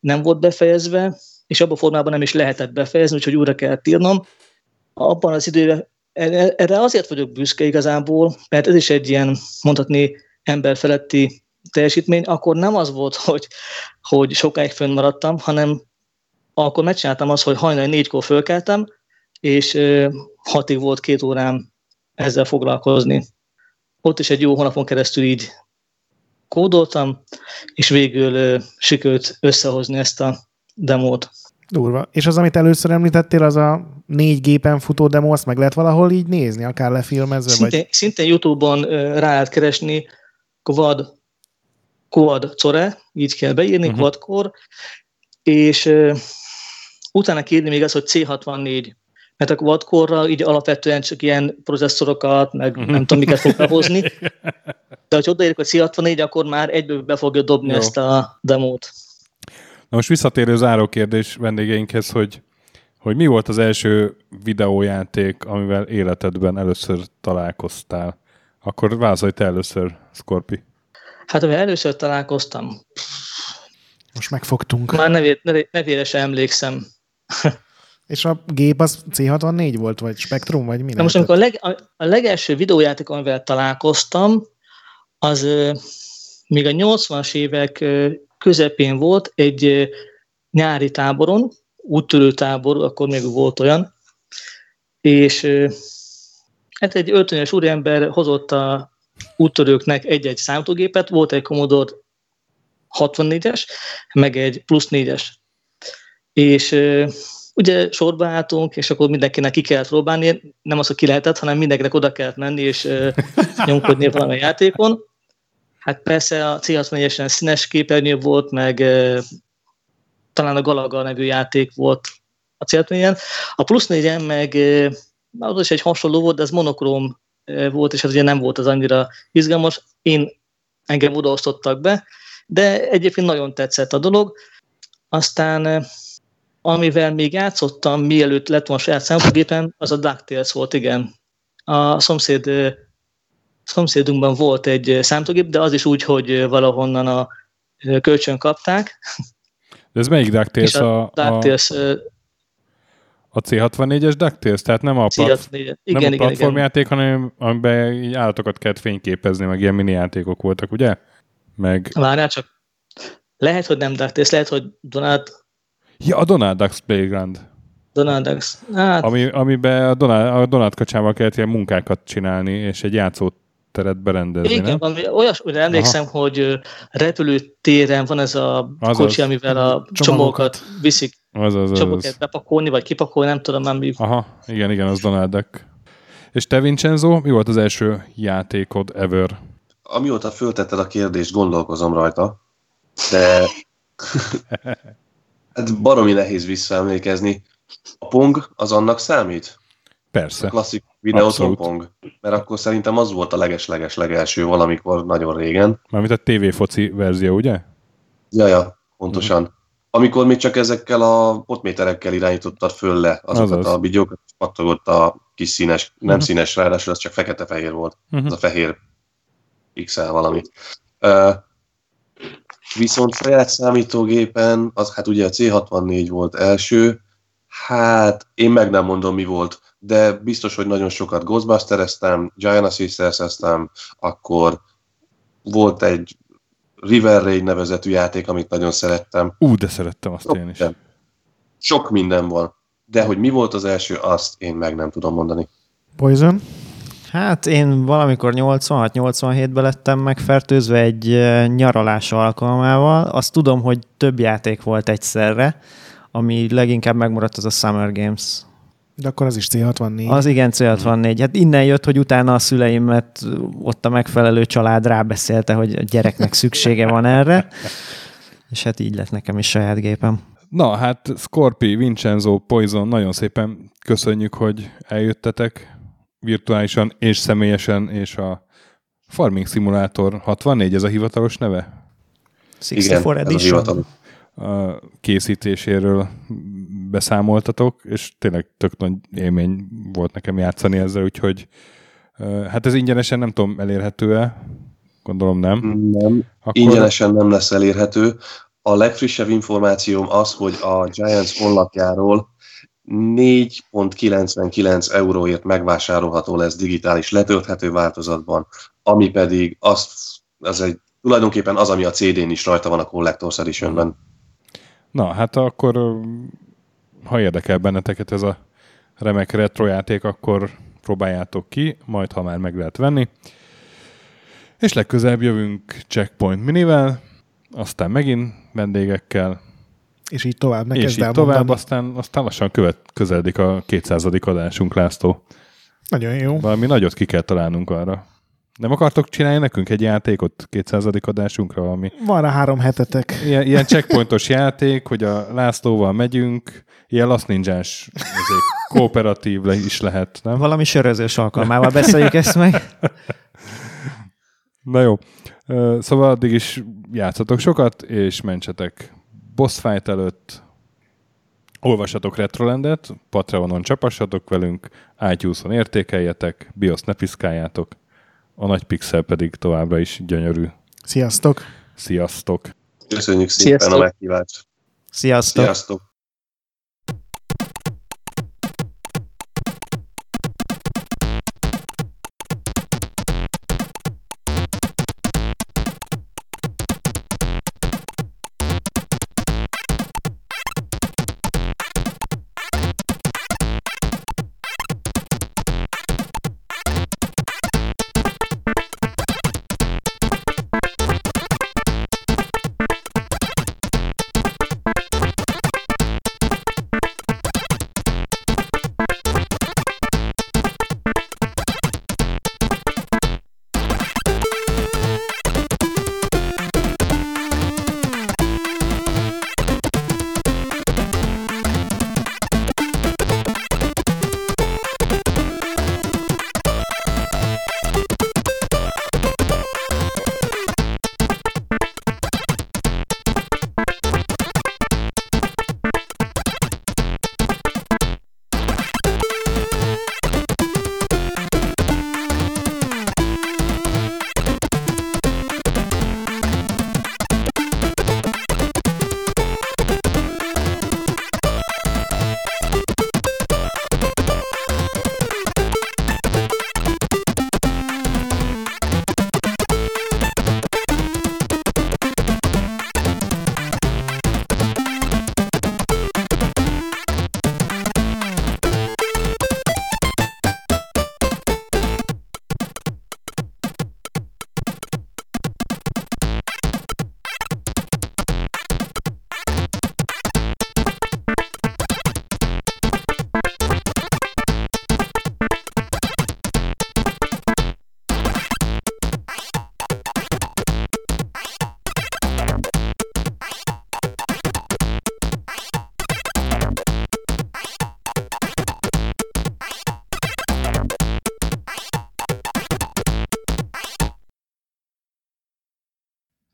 nem volt befejezve, és abban a formában nem is lehetett befejezni, úgyhogy újra kell írnom, abban az időben, erre azért vagyok büszke igazából, mert ez is egy ilyen, mondhatni, emberfeletti teljesítmény, akkor nem az volt, hogy, hogy sokáig fönnmaradtam, hanem akkor megcsináltam azt, hogy hajnal négykor fölkeltem, és hatig volt két órám ezzel foglalkozni. Ott is egy jó hónapon keresztül így kódoltam, és végül sikerült összehozni ezt a demót. Durva. És az, amit először említettél, az a négy gépen futó demo, azt meg lehet valahol így nézni, akár lefilmezve? Szintén, vagy... szintén Youtube-on rá lehet keresni Quad, Quad Core, így kell beírni, uh-huh. Quadcore, és uh, utána kérni még az, hogy C64 mert a quad így alapvetően csak ilyen processzorokat, meg uh-huh. nem tudom, miket fog behozni. De ha odaérek, hogy C64, akkor már egyből be fogja dobni Jó. ezt a demót. Na most visszatérő záró kérdés vendégeinkhez, hogy, hogy mi volt az első videójáték, amivel életedben először találkoztál? Akkor vázolj te először, Scorpi. Hát, amivel először találkoztam. Most megfogtunk. Már nevére, nevére sem emlékszem. És a gép az C64 volt, vagy Spectrum, vagy mi? Na most amikor a, leg, a, a legelső videójáték, amivel találkoztam, az euh, még a 80-as évek euh, közepén volt egy euh, nyári táboron, úttörő tábor, akkor még volt olyan, és hát egy öltönyös úriember hozott a úttörőknek egy-egy számítógépet, volt egy Commodore 64-es, meg egy plusz 4-es. És ugye sorba álltunk, és akkor mindenkinek ki kellett próbálni, nem az, hogy ki lehetett, hanem mindenkinek oda kellett menni, és nyomkodni valami játékon. Hát persze a C64-esen színes képernyő volt, meg talán a Galaga nevű játék volt a c A plusz 4 meg az is egy hasonló volt, de ez monokróm volt, és ez ugye nem volt az annyira izgalmas. Én engem odaosztottak be, de egyébként nagyon tetszett a dolog. Aztán amivel még játszottam, mielőtt lett volna saját számítógépen, az a DuckTales volt, igen. A szomszéd, szomszédunkban volt egy számítógép, de az is úgy, hogy valahonnan a kölcsön kapták. De ez melyik DuckTales? A, a, DuckTales, a, a C64-es DuckTales? Tehát nem a, plat, igen, nem igen, a platformjáték, igen. hanem amiben így állatokat kellett fényképezni, meg ilyen mini játékok voltak, ugye? Meg... Várjál csak. Lehet, hogy nem DuckTales, lehet, hogy Donald Ja, a Donald Ducks Playground. Donald Ducks. Hát... Ami, amiben a Donald, a Donald kacsával kellett ilyen munkákat csinálni, és egy játszóteret berendezni, Igen, nem? valami olyasmire emlékszem, Aha. hogy repülőtéren van ez a Azaz. kocsi, amivel a csomókat viszik. Az, az, az, Csomókat bepakolni, vagy kipakolni, nem tudom, nem mi. Aha, igen, igen, az Donald Duck. És te, Vincenzo, mi volt az első játékod ever? Amióta föltetted a kérdést, gondolkozom rajta, de Hát baromi nehéz visszaemlékezni. A Pong az annak számít? Persze. A klasszik videóton Pong. Mert akkor szerintem az volt a leges-leges legelső valamikor nagyon régen. Mármint a TV foci verzió, ugye? Ja, ja, pontosan. Uh-huh. Amikor még csak ezekkel a potméterekkel irányítottad föl le azokat Azaz. a bigyókat, pattogott a kis színes, nem uh-huh. színes, ráadásul az csak fekete-fehér volt. Uh-huh. Az a fehér pixel valami. Uh, Viszont saját számítógépen, az hát ugye a C64 volt első, hát én meg nem mondom mi volt, de biztos, hogy nagyon sokat Ghostbuster-eztem, Giant assist akkor volt egy River Raid nevezetű játék, amit nagyon szerettem. Ú, de szerettem azt sok én is. Minden. Sok minden van. De hogy mi volt az első, azt én meg nem tudom mondani. Poison? Hát én valamikor 86-87-ben lettem megfertőzve egy nyaralás alkalmával. Azt tudom, hogy több játék volt egyszerre, ami leginkább megmaradt az a Summer Games. De akkor az is C64. Az igen, C64. Hát innen jött, hogy utána a szüleimet ott a megfelelő család rábeszélte, hogy a gyereknek szüksége van erre, és hát így lett nekem is saját gépem. Na, hát Scorpi, Vincenzo, Poison, nagyon szépen köszönjük, hogy eljöttetek virtuálisan és személyesen, és a Farming Simulator 64, ez a hivatalos neve? 64 Igen, Edition. A készítéséről beszámoltatok, és tényleg tök nagy élmény volt nekem játszani ezzel, úgyhogy hát ez ingyenesen nem tudom, elérhető-e? Gondolom nem. Nem, Akkor... ingyenesen nem lesz elérhető. A legfrissebb információm az, hogy a Giants honlapjáról 4.99 euróért megvásárolható lesz digitális letölthető változatban, ami pedig az, az egy, tulajdonképpen az, ami a CD-n is rajta van a Collector's Editionben. Na, hát akkor ha érdekel benneteket ez a remek retro játék, akkor próbáljátok ki, majd ha már meg lehet venni. És legközelebb jövünk Checkpoint Minivel, aztán megint vendégekkel. És így tovább, ne És így tovább, mondani. aztán, aztán lassan követ, közeledik a 200. adásunk, László. Nagyon jó. Valami nagyot ki kell találnunk arra. Nem akartok csinálni nekünk egy játékot 200. adásunkra, valami Van rá három hetetek. ilyen, ilyen checkpointos játék, hogy a Lászlóval megyünk, ilyen Last Ninja-s kooperatív le is lehet, nem? Valami sörözős alkalmával beszéljük ezt meg. Na jó. Szóval addig is játszatok sokat, és mentsetek boss fight előtt. Olvassatok Retrolandet, Patreonon csapassatok velünk, iTunes-on értékeljetek, BIOS ne piszkáljátok, a nagy pixel pedig továbbra is gyönyörű. Sziasztok! Sziasztok! Köszönjük szépen Sziasztok. a meghívást. Sziasztok! Sziasztok!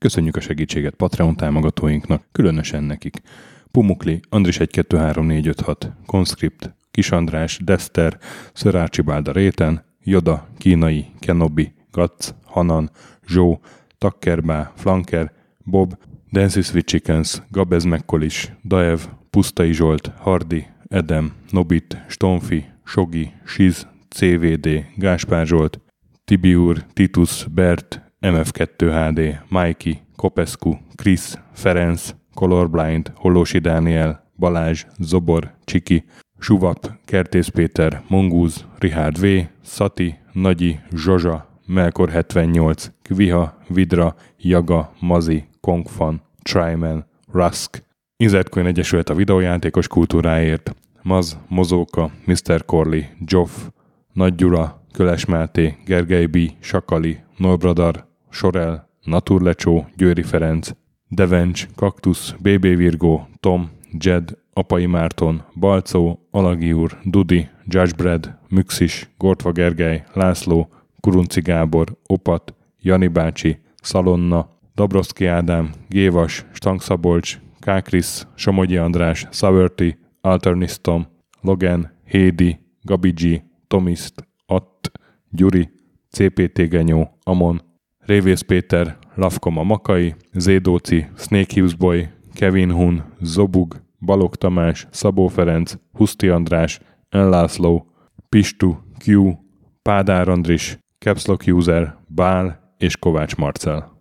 Köszönjük a segítséget Patreon támogatóinknak, különösen nekik. Pumukli, Andris 123456, Conscript, Kis András, Dester, Sir Archibald a Réten, Joda, Kínai, Kenobi, Gatz, Hanan, Zsó, Takkerbá, Flanker, Bob, Dancy Sweet Chickens, Gabez Mekkolis, Daev, Pusztai Zsolt, Hardi, Edem, Nobit, Stonfi, Sogi, Siz, CVD, Gáspár Zsolt, Tibiur, Titus, Bert, MF2HD, Mikey, Kopescu, Chris, Ferenc, Colorblind, Holosi Dániel, Balázs, Zobor, Csiki, Suvap, Kertész Péter, Mongúz, Richard V, Szati, Nagyi, Zsozsa, Melkor 78, Kviha, Vidra, Jaga, Mazi, Kongfan, Tryman, Rusk, Inzertcoin Egyesület a videójátékos kultúráért, Maz, Mozóka, Mr. Corley, Joff, Nagy Gyula, Köles Máté, Gergely B., Sakali, Norbradar, Sorel, Naturlecsó, Győri Ferenc, Devencs, Kaktusz, BB Virgó, Tom, Jed, Apai Márton, Balcó, Alagi úr, Dudi, Judgebred, Müxis, Gortva Gergely, László, Kurunci Gábor, Opat, Jani bácsi, Szalonna, Dabroszki Ádám, Gévas, Stangszabolcs, Kákris, Somogyi András, Szaverti, Alternisztom, Logan, Hédi, Gabigi, Tomiszt, Att, Gyuri, CPT Genyó, Amon, Révész Péter, Lavkoma Makai, Zédóci, Snake Hughes Boy, Kevin Hun, Zobug, Balog Tamás, Szabó Ferenc, Huszti András, Enlászló, Pistu, Q, Pádár Andris, Capslock User, Bál és Kovács Marcel.